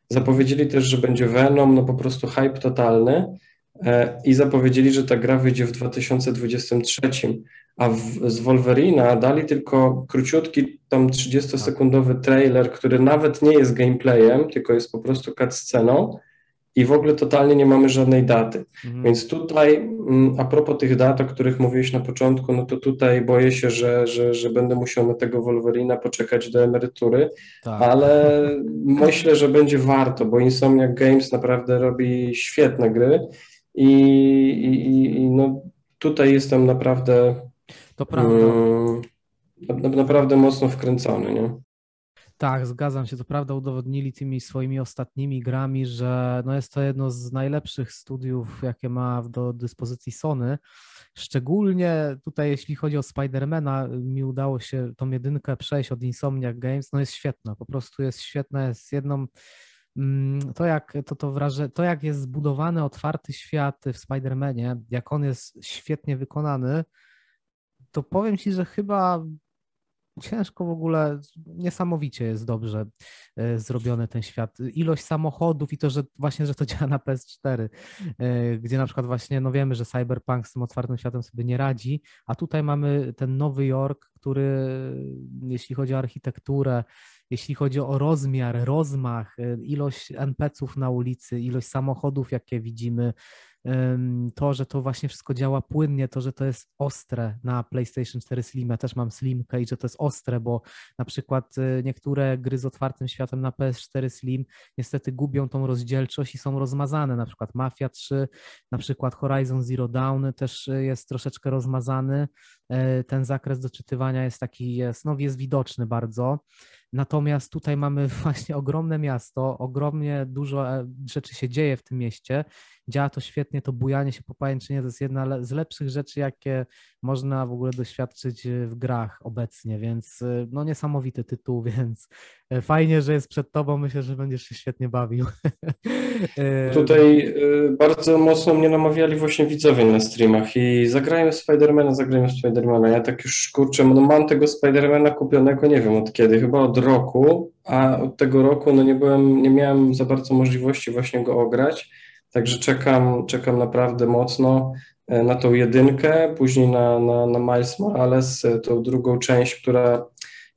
Zapowiedzieli też, że będzie Venom, no po prostu hype totalny e, i zapowiedzieli, że ta gra wyjdzie w 2023, a w, z Wolverina dali tylko króciutki, tam 30-sekundowy trailer, który nawet nie jest gameplayem, tylko jest po prostu cutsceną i w ogóle totalnie nie mamy żadnej daty. Mhm. Więc tutaj, mm, a propos tych dat, o których mówiłeś na początku, no to tutaj boję się, że, że, że będę musiał na tego Wolverina poczekać do emerytury, tak. ale myślę, że będzie warto, bo Insomniac Games naprawdę robi świetne gry i, i, i no tutaj jestem naprawdę to prawda. Mm, naprawdę mocno wkręcony, nie? Tak, zgadzam się. To prawda, udowodnili tymi swoimi ostatnimi grami, że no jest to jedno z najlepszych studiów, jakie ma do dyspozycji Sony. Szczególnie tutaj, jeśli chodzi o Spidermana, mi udało się tą jedynkę przejść od Insomniac Games. No jest świetna, po prostu jest świetna, jest jedną. Mm, to jak, to, to, wraże, to jak jest zbudowany otwarty świat w Spidermanie, jak on jest świetnie wykonany, to powiem Ci, że chyba ciężko w ogóle, niesamowicie jest dobrze e, zrobiony ten świat. Ilość samochodów i to, że właśnie, że to działa na PS4, e, gdzie na przykład właśnie, no wiemy, że Cyberpunk z tym otwartym światem sobie nie radzi, a tutaj mamy ten Nowy Jork, który jeśli chodzi o architekturę, jeśli chodzi o rozmiar, rozmach, e, ilość NPC-ów na ulicy, ilość samochodów, jakie widzimy, to, że to właśnie wszystko działa płynnie, to, że to jest ostre na PlayStation 4 Slim, ja też mam Slimkę i że to jest ostre, bo na przykład y, niektóre gry z otwartym światem na PS4 Slim niestety gubią tą rozdzielczość i są rozmazane, na przykład Mafia 3, na przykład Horizon Zero Dawn też y, jest troszeczkę rozmazany, e, ten zakres doczytywania jest taki, jest, no jest widoczny bardzo, Natomiast tutaj mamy właśnie ogromne miasto, ogromnie dużo e, rzeczy się dzieje w tym mieście. Działa to świetnie, to bujanie się po pajęczynie to jest jedna z lepszych rzeczy, jakie można w ogóle doświadczyć e, w grach obecnie, więc e, no niesamowity tytuł, więc fajnie, że jest przed tobą, myślę, że będziesz się świetnie bawił. Tutaj bardzo mocno mnie namawiali właśnie widzowie na streamach i zagrajmy Spidermana, zagrajmy Spidermana. Ja tak już kurczę, no mam tego Spidermana kupionego, nie wiem od kiedy, chyba od roku, a od tego roku no nie byłem, nie miałem za bardzo możliwości właśnie go ograć, także czekam, czekam naprawdę mocno e, na tą jedynkę, później na, na, na Miles Morales, e, tą drugą część, która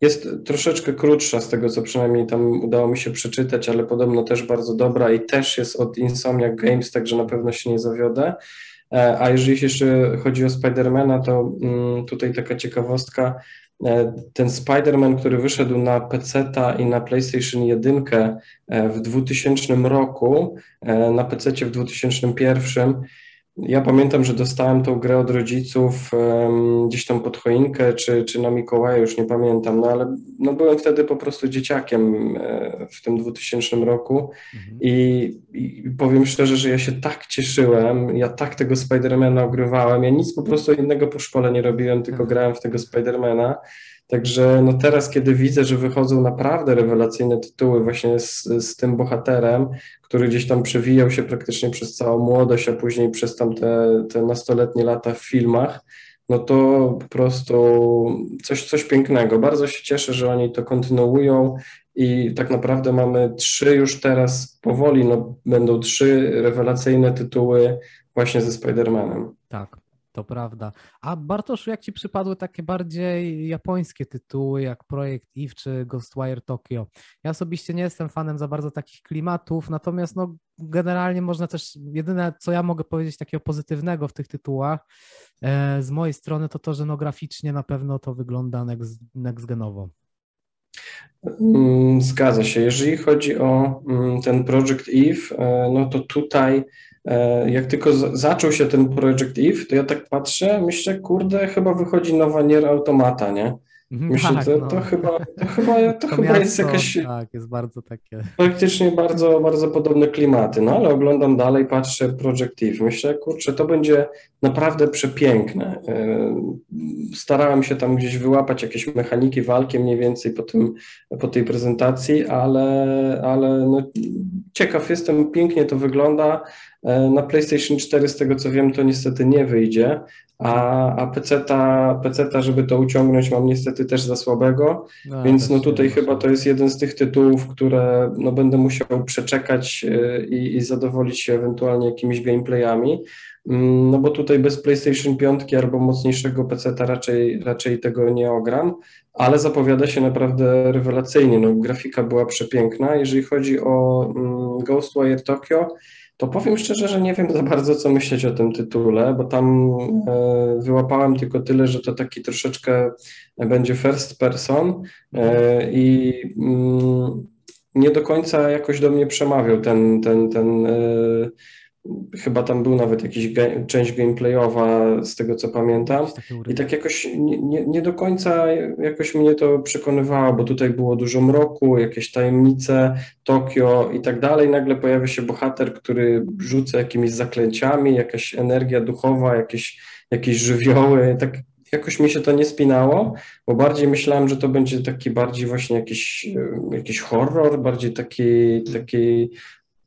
jest troszeczkę krótsza z tego, co przynajmniej tam udało mi się przeczytać, ale podobno też bardzo dobra i też jest od Insomniac Games, także na pewno się nie zawiodę. E, a jeżeli jeszcze chodzi o Spidermana, to mm, tutaj taka ciekawostka, E, ten Spider-Man, który wyszedł na PC i na PlayStation 1 e, w 2000 roku, e, na PC w 2001, ja pamiętam, że dostałem tą grę od rodziców um, gdzieś tam pod choinkę, czy, czy na Mikołaja, już nie pamiętam, no ale no byłem wtedy po prostu dzieciakiem e, w tym 2000 roku mhm. i, i, powiem szczerze, że ja się tak cieszyłem, ja tak tego Spidermana ogrywałem, ja nic po prostu innego po szkole nie robiłem, tylko mhm. grałem w tego Spidermana. Także no teraz, kiedy widzę, że wychodzą naprawdę rewelacyjne tytuły właśnie z, z tym bohaterem, który gdzieś tam przewijał się praktycznie przez całą młodość, a później przez tam te, te nastoletnie lata w filmach, no to po prostu coś, coś pięknego. Bardzo się cieszę, że oni to kontynuują i tak naprawdę mamy trzy już teraz powoli, no będą trzy rewelacyjne tytuły właśnie ze Spider-Manem. Tak. To prawda. A Bartoszu, jak ci przypadły takie bardziej japońskie tytuły, jak Projekt Eve czy Ghostwire Tokyo? Ja osobiście nie jestem fanem za bardzo takich klimatów, natomiast no, generalnie można też, jedyne co ja mogę powiedzieć takiego pozytywnego w tych tytułach e, z mojej strony to to, że no graficznie na pewno to wygląda next, next genowo. Mm, zgadza się. Jeżeli chodzi o mm, ten Project Eve, e, no to tutaj E, jak tylko zaczął się ten Project Eve, to ja tak patrzę, myślę, kurde, chyba wychodzi nowa Nier Automata, nie? Mhm, myślę, tak, to, no. to, chyba, to chyba, to, to chyba miasto, jest jakaś... Tak, jest bardzo takie... Faktycznie bardzo, bardzo podobne klimaty, no ale oglądam dalej, patrzę Project Eve, myślę, kurczę, to będzie naprawdę przepiękne. E, starałem się tam gdzieś wyłapać jakieś mechaniki walki mniej więcej po, tym, po tej prezentacji, ale, ale no, ciekaw jestem, pięknie to wygląda, na PlayStation 4, z tego co wiem, to niestety nie wyjdzie, a, a PC-ta, PC-ta, żeby to uciągnąć, mam niestety też za słabego, no, więc no tutaj chyba to jest jeden z tych tytułów, które no będę musiał przeczekać e, i, i zadowolić się ewentualnie jakimiś gameplayami, mm, no bo tutaj bez PlayStation 5 albo mocniejszego PC-ta raczej, raczej tego nie ogram, ale zapowiada się naprawdę rewelacyjnie. No, grafika była przepiękna. Jeżeli chodzi o mm, Ghostwire Tokyo, to powiem szczerze, że nie wiem za bardzo, co myśleć o tym tytule, bo tam e, wyłapałem tylko tyle, że to taki troszeczkę będzie first person e, i mm, nie do końca jakoś do mnie przemawiał ten, ten, ten e, Chyba tam był nawet jakiś ge część gameplayowa, z tego co pamiętam. I tak jakoś nie, nie, nie, do końca jakoś mnie to przekonywało, bo tutaj było dużo mroku, jakieś tajemnice, Tokio i tak dalej. Nagle pojawia się bohater, który rzuca jakimiś zaklęciami, jakaś energia duchowa, jakieś, jakieś żywioły. Tak jakoś mi się to nie spinało, bo bardziej myślałem, że to będzie taki bardziej właśnie jakiś, jakiś horror, bardziej taki, taki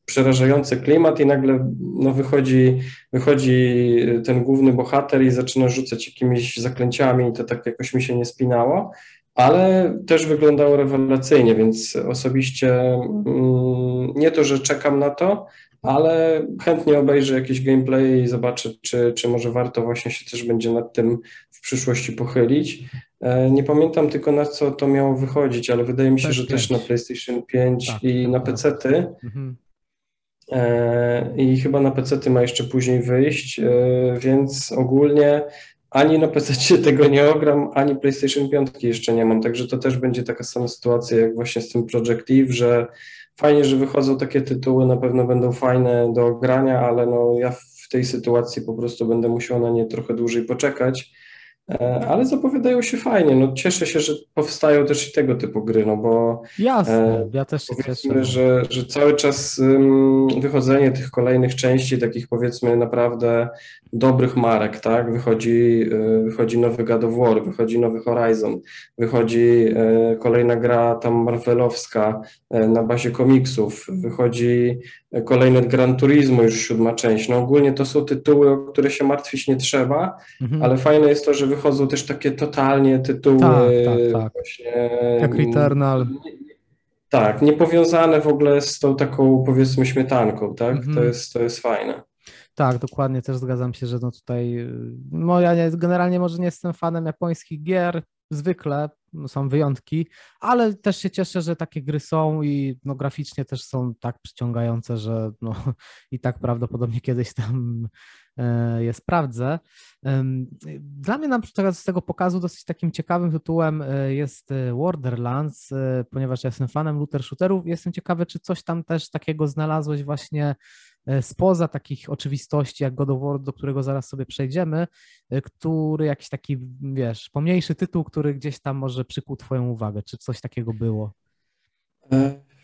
przerażający klimat i nagle no, wychodzi, wychodzi ten główny bohater i zaczyna rzucać jakimiś zaklęciami i to tak jakoś mi się nie spinało, ale też wyglądało rewelacyjnie, więc osobiście mm, nie to, że czekam na to, ale chętnie obejrzę jakieś gameplay i zobaczę, czy, czy może warto właśnie się też będzie nad tym w przyszłości pochylić. E, nie pamiętam tylko na co to miało wychodzić, ale wydaje mi się, że też na PlayStation 5 tak, i na tak. PC-ty. Mhm. E, i chyba na PC ma jeszcze później wyjść, e, więc ogólnie ani na PC tego nie ogram, ani PlayStation 5 jeszcze nie mam, także to też będzie taka sama sytuacja jak właśnie z tym Project Eve, że fajnie, że wychodzą takie tytuły, na pewno będą fajne do grania, ale no ja w tej sytuacji po prostu będę musiał na nie trochę dłużej poczekać, ale zapowiadają się fajnie. No, cieszę się, że powstają też i tego typu gry, no bo Jasne, e, ja też się cieszę. Że, że cały czas wychodzenie tych kolejnych części, takich powiedzmy naprawdę dobrych marek, tak? Wychodzi, e, wychodzi nowy God of War, wychodzi nowy Horizon, wychodzi e, kolejna gra tam Marvelowska e, na bazie komiksów, wychodzi kolejny Gran Turismo, już siódma część. No ogólnie to są tytuły, o które się martwić nie trzeba, mhm. ale fajne jest to, że wychodzą też takie totalnie tytuły tak, tak, tak. właśnie... Jak Returnal. Tak, niepowiązane w ogóle z tą taką powiedzmy śmietanką, tak? Mhm. To, jest, to jest fajne. Tak, dokładnie, też zgadzam się, że no tutaj, no ja nie, generalnie może nie jestem fanem japońskich gier, zwykle są wyjątki, ale też się cieszę, że takie gry są i no graficznie też są tak przyciągające, że no i tak prawdopodobnie kiedyś tam e, je sprawdzę. Dla mnie na przykład z tego pokazu dosyć takim ciekawym tytułem e, jest e, Borderlands, ponieważ ja jestem fanem looter shooterów jestem ciekawy, czy coś tam też takiego znalazłeś właśnie spoza takich oczywistości jak God of War, do którego zaraz sobie przejdziemy, e, który jakiś taki, wiesz, pomniejszy tytuł, który gdzieś tam może przykuł twoją uwagę, czy coś takiego było?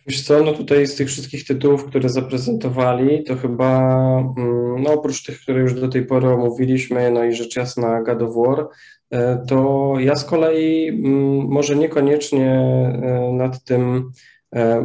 Wiesz co, no tutaj z tych wszystkich tytułów, które zaprezentowali, to chyba, mm, no oprócz tych, które już do tej pory omówiliśmy, no i rzecz jasna God of War, e, to ja z kolei mm, może niekoniecznie e, nad tym e,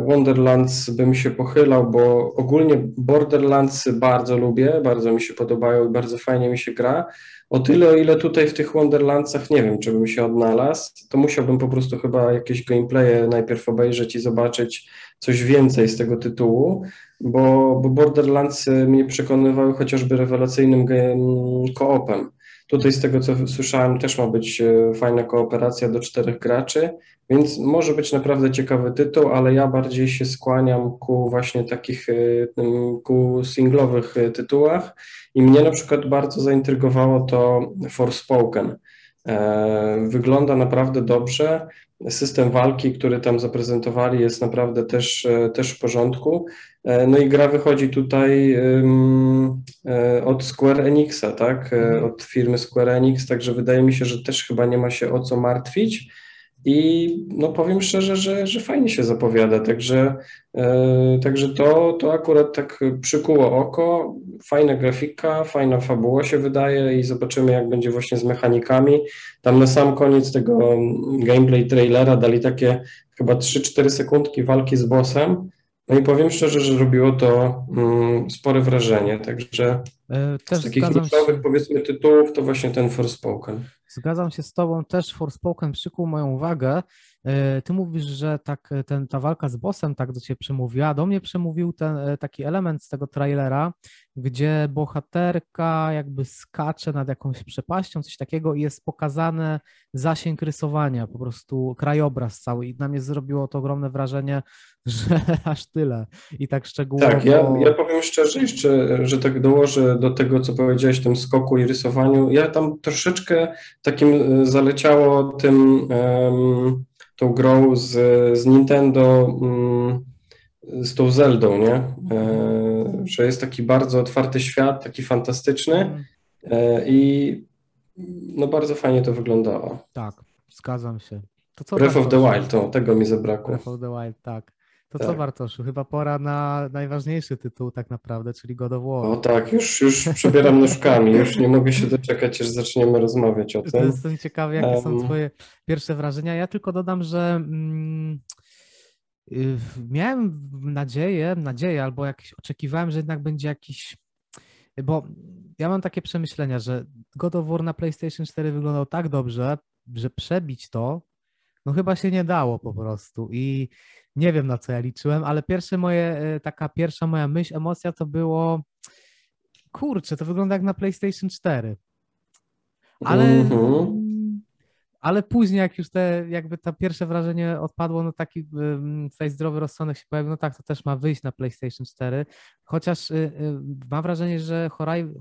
Wonderlands bym się pochylał, bo ogólnie Borderlands bardzo lubię, bardzo mi się podobają i bardzo fajnie mi się gra, o tyle, o ile tutaj w tych Wonderlandsach nie wiem, czy bym się odnalazł, to musiałbym po prostu chyba jakieś gameplaye najpierw obejrzeć i zobaczyć coś więcej z tego tytułu, bo, bo Borderlands mnie przekonywały chociażby rewelacyjnym koopem. Tutaj z tego, co słyszałem, też ma być e, fajna kooperacja do czterech graczy, więc może być naprawdę ciekawy tytuł, ale ja bardziej się skłaniam ku właśnie takich, e, ku singlowych e, tytułach i mnie na przykład bardzo zaintrygowało to Forspoken. Wygląda naprawdę dobrze. System walki, który tam zaprezentowali, jest naprawdę też, też w porządku. No i gra wychodzi tutaj od Square Enixa, tak? Mhm. Od firmy Square Enix, także wydaje mi się, że też chyba nie ma się o co martwić. I no powiem szczerze, że, że fajnie się zapowiada, także, e, także to, to akurat tak przykuło oko, fajna grafika, fajna fabuła się wydaje i zobaczymy jak będzie właśnie z mechanikami. Tam na sam koniec tego gameplay trailera dali takie chyba 3-4 sekundki walki z bossem, no i powiem szczerze, że robiło to mm, spore wrażenie, także e, Też z takich niszowych powiedzmy tytułów to właśnie ten Forspoken. Zgadzam się z Tobą, też Forspoken przykuł moją uwagę. E, ty mówisz, że tak e, ten, ta walka z bossem tak do Ciebie przemówiła. Do mnie przemówił ten taki element z tego trailera, gdzie bohaterka jakby skacze nad jakąś przepaścią, coś takiego i jest pokazane zasięg rysowania, po prostu krajobraz cały i na mnie zrobiło to ogromne wrażenie, że aż tyle i tak szczegółowo. Tak, ja, ja powiem szczerze jeszcze, że tak dołożę do tego, co powiedziałeś, tym skoku i rysowaniu. Ja tam troszeczkę takim e, zaleciało tym, um, tą grą z, z Nintendo, um, z tą Zeldą, nie? E, że jest taki bardzo otwarty świat, taki fantastyczny mhm. e, i no bardzo fajnie to wyglądało. Tak, zgadzam się. To co Breath of the Wild, to, tego mi zabrakło. Breath of the Wild, tak. To tak. co Bartoszu, chyba pora na najważniejszy tytuł tak naprawdę, czyli God of War. O tak, już, już przebieram nóżkami, już nie mogę się doczekać, aż zaczniemy rozmawiać o tym. Jestem ciekawy, jakie um... są twoje pierwsze wrażenia. Ja tylko dodam, że mm, y, miałem nadzieję, nadzieję albo jakieś oczekiwałem, że jednak będzie jakiś, bo ja mam takie przemyślenia, że God of War na PlayStation 4 wyglądał tak dobrze, że przebić to, no chyba się nie dało po prostu i nie wiem na co ja liczyłem, ale pierwsze moje, e, taka pierwsza moja myśl, emocja to było kurczę, to wygląda jak na PlayStation 4. Ale, mm-hmm. ale później, jak już te, jakby to pierwsze wrażenie odpadło, no taki tutaj zdrowy rozsądek się pojawił, no tak, to też ma wyjść na PlayStation 4. Chociaż y, y, mam wrażenie, że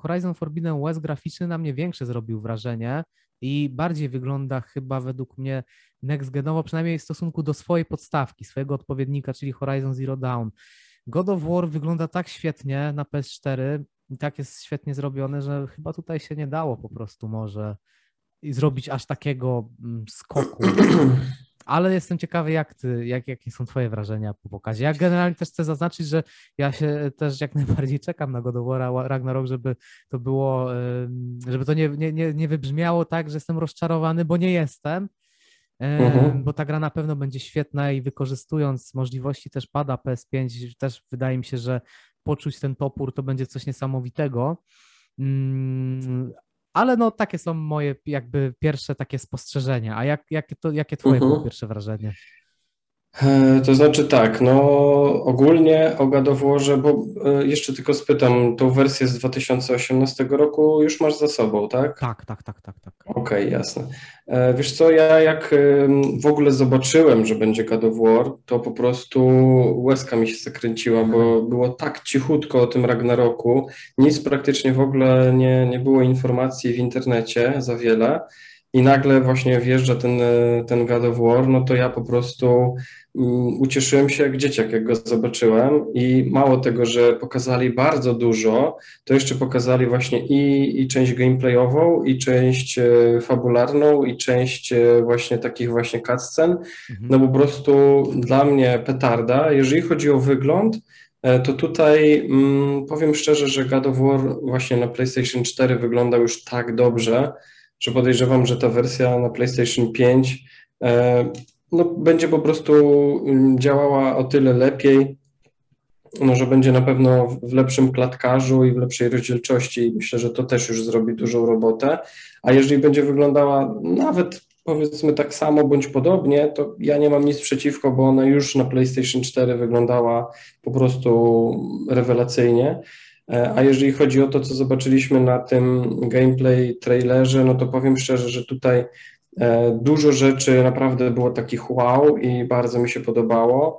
Horizon Forbidden West graficzny na mnie większe zrobił wrażenie i bardziej wygląda chyba według mnie next genowo, przynajmniej w stosunku do swojej podstawki, swojego odpowiednika, czyli Horizon Zero Dawn. God of War wygląda tak świetnie na PS4 i tak jest świetnie zrobiony, że chyba tutaj się nie dało po prostu może zrobić aż takiego mm, skoku. Ale jestem ciekawy, jak ty, jak, jakie są twoje wrażenia po pokazie. Ja generalnie też chcę zaznaczyć, że ja się też jak najbardziej czekam na God of War Ragnarok, żeby to było, żeby to nie, nie, nie wybrzmiało tak, że jestem rozczarowany, bo nie jestem, mhm. bo ta gra na pewno będzie świetna i wykorzystując możliwości też pada PS5, też wydaje mi się, że poczuć ten topór to będzie coś niesamowitego. Ale no takie są moje jakby pierwsze takie spostrzeżenia. A jak, jakie, to, jakie twoje mhm. było pierwsze wrażenie? E, to znaczy tak, no ogólnie o gadoworze, bo e, jeszcze tylko spytam, tą wersję z 2018 roku już masz za sobą, tak? Tak, tak, tak, tak. tak. Okej, okay, jasne. E, wiesz co, ja jak w ogóle zobaczyłem, że będzie God of War, to po prostu łezka mi się zakręciła, bo było tak cichutko o tym Ragnaroku, nic praktycznie w ogóle nie, nie było informacji w internecie za wiele. I nagle właśnie wjeżdża ten, ten God of War, no to ja po prostu um, ucieszyłem się jak dzieciak, jak go zobaczyłem i mało tego, że pokazali bardzo dużo, to jeszcze pokazali właśnie i, i część gameplayową, i część e, fabularną, i część e, właśnie takich właśnie cutscen, mhm. no po prostu dla mnie petarda. Jeżeli chodzi o wygląd, e, to tutaj mm, powiem szczerze, że God of War właśnie na PlayStation 4 wyglądał już tak dobrze, że podejrzewam, że ta wersja na PlayStation 5 e, no, będzie po prostu mm, działała o tyle lepiej, no, że będzie na pewno w lepszym klatkarzu i w lepszej rozdzielczości i myślę, że to też już zrobi dużą robotę, a jeżeli będzie wyglądała nawet powiedzmy tak samo bądź podobnie, to ja nie mam nic przeciwko, bo ona już na PlayStation 4 wyglądała po prostu rewelacyjnie. E, a jeżeli chodzi o to, co zobaczyliśmy na tym gameplay trailerze, no to powiem szczerze, że tutaj e, dużo rzeczy naprawdę było takich wow i bardzo mi się podobało.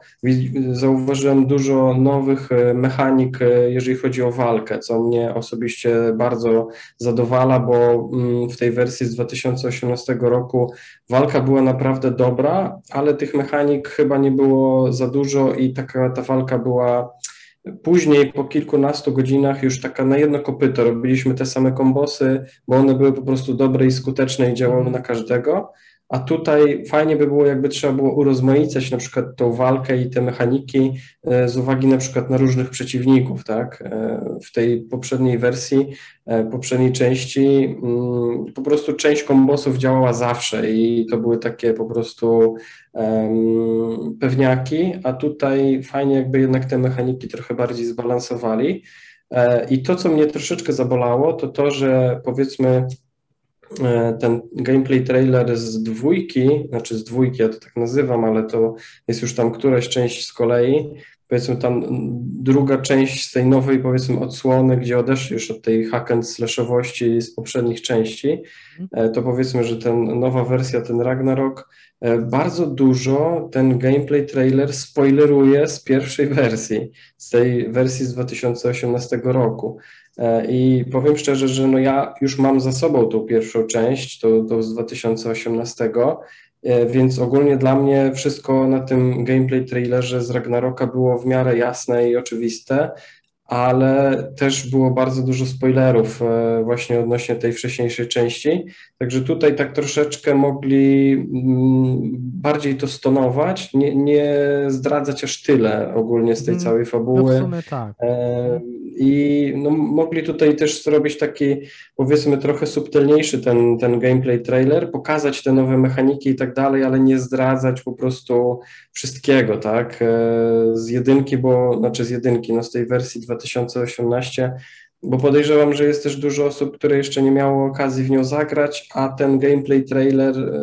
Zauważyłem dużo nowych e, mechanik, jeżeli chodzi o walkę, co mnie osobiście bardzo zadowala, bo mm, w tej wersji z 2018 roku walka była naprawdę dobra, ale tych mechanik chyba nie było za dużo i taka ta walka była Później po kilkunastu godzinach już taka na jedno kopyto robiliśmy te same kombosy, bo one były po prostu dobre i skuteczne i działały na każdego. A tutaj fajnie by było, jakby trzeba było urozmaicać na przykład tą walkę i te mechaniki e, z uwagi na przykład na różnych przeciwników, tak? E, w tej poprzedniej wersji, e, poprzedniej części mm, po prostu część kombosów działała zawsze i to były takie po prostu um, pewniaki, a tutaj fajnie jakby jednak te mechaniki trochę bardziej zbalansowali. I to, co mnie troszeczkę zabolało, to to, że powiedzmy ten gameplay trailer z dwójki, znaczy z dwójki, ja to tak nazywam, ale to jest już tam któraś część z kolei, powiedzmy tam druga część z tej nowej powiedzmy odsłony, gdzie odeszli już od tej hack and slashowości z poprzednich części, e, to powiedzmy, że ten nowa wersja, ten Ragnarok, e, bardzo dużo ten gameplay trailer spoileruje z pierwszej wersji, z tej wersji z 2018 roku. E, I powiem szczerze, że no ja już mam za sobą tą pierwszą część, to, to z 2018, e, więc ogólnie dla mnie wszystko na tym gameplay trailerze z Ragnaroka było w miarę jasne i oczywiste ale też było bardzo dużo spoilerów e, właśnie odnośnie tej wcześniejszej części. Także tutaj tak troszeczkę mogli mm, bardziej to stonować, nie, nie zdradzać aż tyle ogólnie z tej mm, całej fabuły. No tak. E, I no, mogli tutaj też zrobić taki, powiedzmy, trochę subtelniejszy ten, ten gameplay trailer, pokazać te nowe mechaniki i tak dalej, ale nie zdradzać po prostu wszystkiego, tak? E, z jedynki, bo, znaczy z jedynki, no z tej wersji 2000 2018, bo podejrzewam, że jest też dużo osób, które jeszcze nie miało okazji w nią zagrać, a ten gameplay trailer e,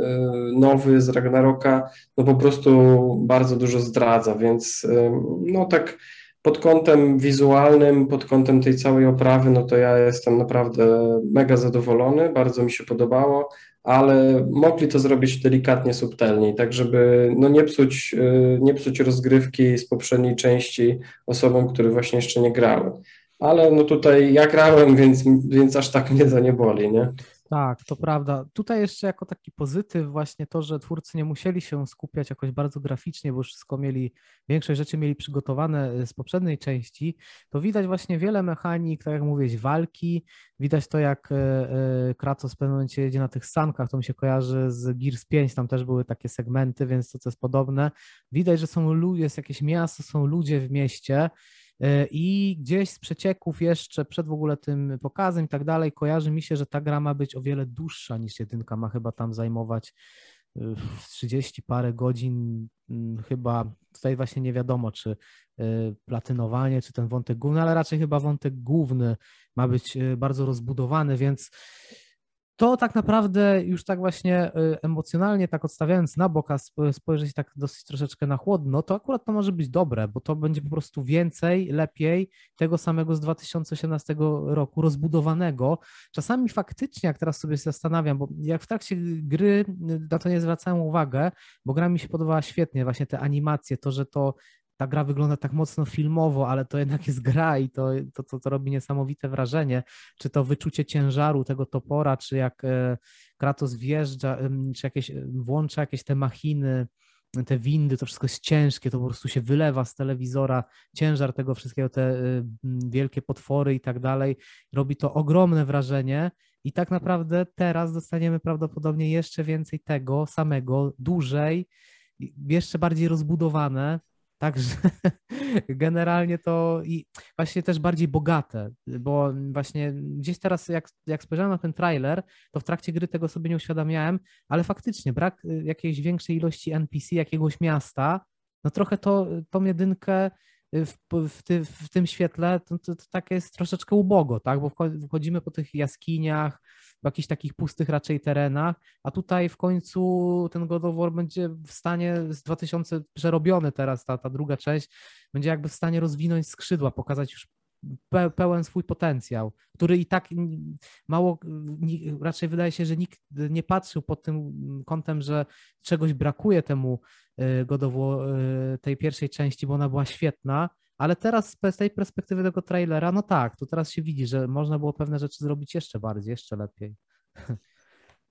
nowy z Ragnaroka no po prostu bardzo dużo zdradza, więc e, no tak pod kątem wizualnym, pod kątem tej całej oprawy, no to ja jestem naprawdę mega zadowolony, bardzo mi się podobało, ale mogli to zrobić delikatnie, subtelniej, tak żeby no nie, psuć, y, nie psuć rozgrywki z poprzedniej części osobom, które właśnie jeszcze nie grały. Ale no tutaj ja grałem, więc, więc aż tak mnie to nie boli, nie? Tak, to prawda. Tutaj jeszcze jako taki pozytyw właśnie to, że twórcy nie musieli się skupiać jakoś bardzo graficznie, bo wszystko mieli, większość rzeczy mieli przygotowane y, z poprzedniej części, to widać właśnie wiele mechanik, tak jak mówiłeś, walki, widać to jak y, y, Kratos w pewnym momencie jedzie na tych sankach, to mi się kojarzy z Gears 5, tam też były takie segmenty, więc to co jest podobne. Widać, że są ludzie, jest jakieś miasto, są ludzie w mieście, I gdzieś z przecieków jeszcze przed w ogóle tym pokazem i tak dalej, kojarzy mi się, że ta gra ma być o wiele dłuższa niż jedynka, ma chyba tam zajmować 30 e, parę godzin, mm, chyba tutaj właśnie nie wiadomo, czy e, platynowanie, czy ten wątek główny, ale raczej chyba wątek główny ma być bardzo rozbudowany, więc to tak naprawdę już tak właśnie y, emocjonalnie, tak odstawiając na bok, a spojrzeć tak dosyć troszeczkę na chłodno, to akurat to może być dobre, bo to będzie po prostu więcej, lepiej tego samego z 2018 roku, rozbudowanego. Czasami faktycznie, jak teraz sobie zastanawiam, bo jak w trakcie gry y, na to nie zwracałem uwagę, bo gra mi się podobała świetnie, właśnie te animacje, to, że to ta gra wygląda tak mocno filmowo, ale to jednak jest gra i to, to, to, to robi niesamowite wrażenie. Czy to wyczucie ciężaru tego topora, czy jak e, Kratos wjeżdża, czy jakieś, włącza jakieś te machiny, te windy, to wszystko jest ciężkie, to po prostu się wylewa z telewizora, ciężar tego wszystkiego, te wielkie potwory i tak dalej. Robi to ogromne wrażenie i tak naprawdę teraz dostaniemy prawdopodobnie jeszcze więcej tego samego, dłużej, jeszcze bardziej rozbudowane. Także generalnie to i właśnie też bardziej bogate, bo właśnie gdzieś teraz, jak, jak spojrzałem na ten trailer, to w trakcie gry tego sobie nie uświadamiałem, ale faktycznie brak y, jakiejś większej ilości NPC jakiegoś miasta, no trochę to, tą jedynkę w, w, ty, w tym świetle to, to, to takie jest troszeczkę ubogo, tak? Bo wchodzimy po tych jaskiniach, w jakichś takich pustych raczej terenach, a tutaj w końcu ten God of War będzie w stanie z 2000 przerobiony teraz, ta, ta druga część, będzie jakby w stanie rozwinąć skrzydła, pokazać już pe, pełen swój potencjał, który i tak mało, raczej wydaje się, że nikt nie patrzył pod tym kątem, że czegoś brakuje temu y, God of War, y, tej pierwszej części, bo ona była świetna, ale teraz z tej perspektywy tego trailera, no tak, to teraz się widzi, że można było pewne rzeczy zrobić jeszcze bardziej, jeszcze lepiej.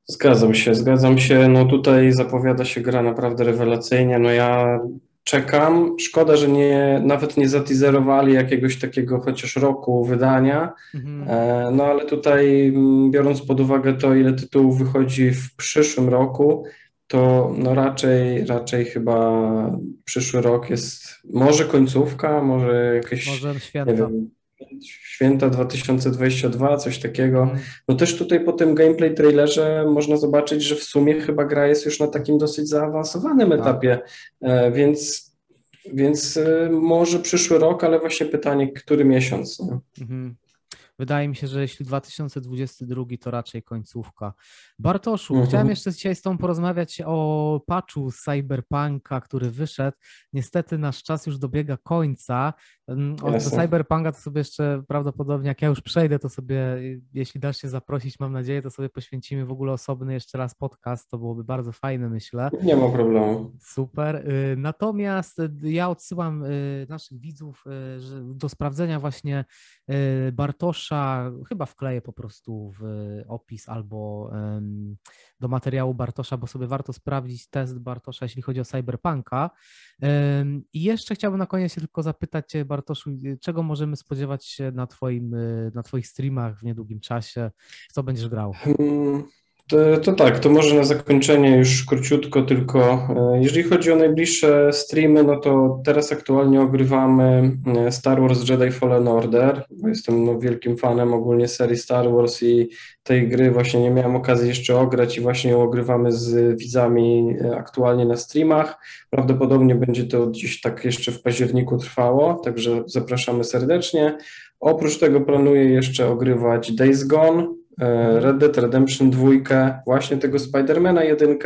Zgadzam się, zgadzam się. No tutaj zapowiada się gra naprawdę rewelacyjnie. No ja czekam. Szkoda, że nie, nawet nie zatizerowali jakiegoś takiego chociaż roku wydania. Mhm. E, no ale tutaj mm, biorąc pod uwagę to, ile tytułów wychodzi w przyszłym roku, to no raczej, raczej chyba przyszły rok jest może końcówka, może jakieś może święta. Nie wiem, święta 2022, coś takiego. Mhm. No też tutaj po tym gameplay trailerze można zobaczyć, że w sumie chyba gra jest już na takim dosyć zaawansowanym tak. etapie, e, więc, więc e, może przyszły rok, ale właśnie pytanie, który miesiąc. Mhm. Wydaje mi się, że jeśli 2022 to raczej końcówka. Bartoszu, mhm. chciałem jeszcze dzisiaj z Tobą porozmawiać o patchu Cyberpunka, który wyszedł. Niestety nasz czas już dobiega końca. O, do Cyberpunka to sobie jeszcze prawdopodobnie, jak ja już przejdę, to sobie, jeśli dasz się zaprosić, mam nadzieję, to sobie poświęcimy w ogóle osobny jeszcze raz podcast. To byłoby bardzo fajne, myślę. Nie ma problemu. Super. Y, natomiast y, ja odsyłam y, naszych widzów do sprawdzenia właśnie Bartosza. Chyba wkleję po prostu w opis albo do materiału Bartosza, bo sobie warto sprawdzić test Bartosza, jeśli chodzi o Cyberpunka. I jeszcze chciałbym na koniec się tylko zapytać Cię, Bartoszu, czego możemy spodziewać się na, twoim, y, na Twoich streamach w niedługim czasie? Co będziesz grał? Hmm. To, to, tak, to może na zakończenie już króciutko tylko. E, jeżeli chodzi o najbliższe streamy, no to teraz aktualnie ogrywamy e, Star Wars Jedi Fallen Order, bo jestem no, wielkim fanem ogólnie serii Star Wars i tej gry właśnie nie miałem okazji jeszcze ograć i właśnie ją ogrywamy z widzami e, aktualnie na streamach. Prawdopodobnie będzie to gdzieś tak jeszcze w październiku trwało, także zapraszamy serdecznie. Oprócz tego planuję jeszcze ogrywać Days Gone, Red Dead Redemption 2, właśnie tego Spidermana 1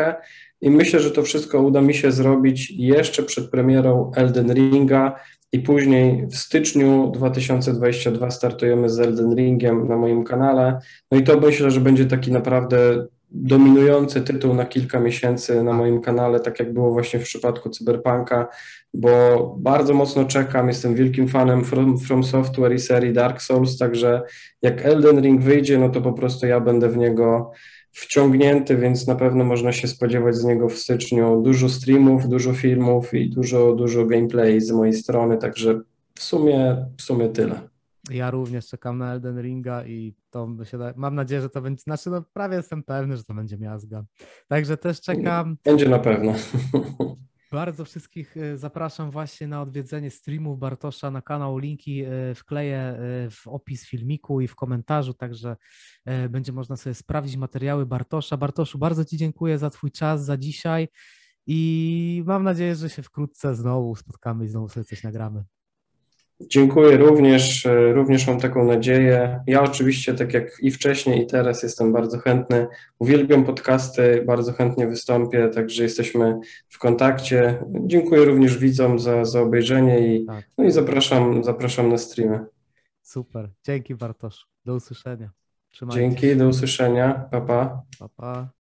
i myślę, że to wszystko uda mi się zrobić jeszcze przed premierą Elden Ringa i później w styczniu 2022 startujemy z Elden Ringiem na moim kanale. No i to myślę, że będzie taki naprawdę dominujący tytuł na kilka miesięcy na moim kanale, tak jak było właśnie w przypadku Cyberpunka, bo bardzo mocno czekam, jestem wielkim fanem From, From Software i serii Dark Souls, także jak Elden Ring wyjdzie, no to po prostu ja będę w niego wciągnięty, więc na pewno można się spodziewać z niego w styczniu dużo streamów, dużo filmów i dużo, dużo gameplay z mojej strony, także w sumie, w sumie tyle. Ja również czekam na Elden Ringa i to by się da... mam nadzieję, że to będzie, znaczy no prawie jestem pewny, że to będzie miazga. Także też czekam. Będzie na pewno. Bardzo wszystkich e, zapraszam właśnie na odwiedzenie streamów Bartosza na kanał. Linki e, wkleję e, w opis filmiku i w komentarzu, także będzie można sobie sprawdzić materiały Bartosza. Bartoszu, bardzo Ci dziękuję za Twój czas, za dzisiaj i mam nadzieję, że się wkrótce znowu spotkamy i znowu sobie coś nagramy. Dziękuję również, e, również mam taką nadzieję. Ja oczywiście, tak jak i wcześniej, i teraz jestem bardzo chętny. Uwielbiam podcasty, bardzo chętnie wystąpię, także jesteśmy w kontakcie. Dziękuję również widzom za, za obejrzenie i, tak. no i zapraszam, zapraszam na streamy. Super. Dzięki Bartosz. Do usłyszenia. Trzymajcie Dzięki, do usłyszenia. Pa, pa. pa, pa.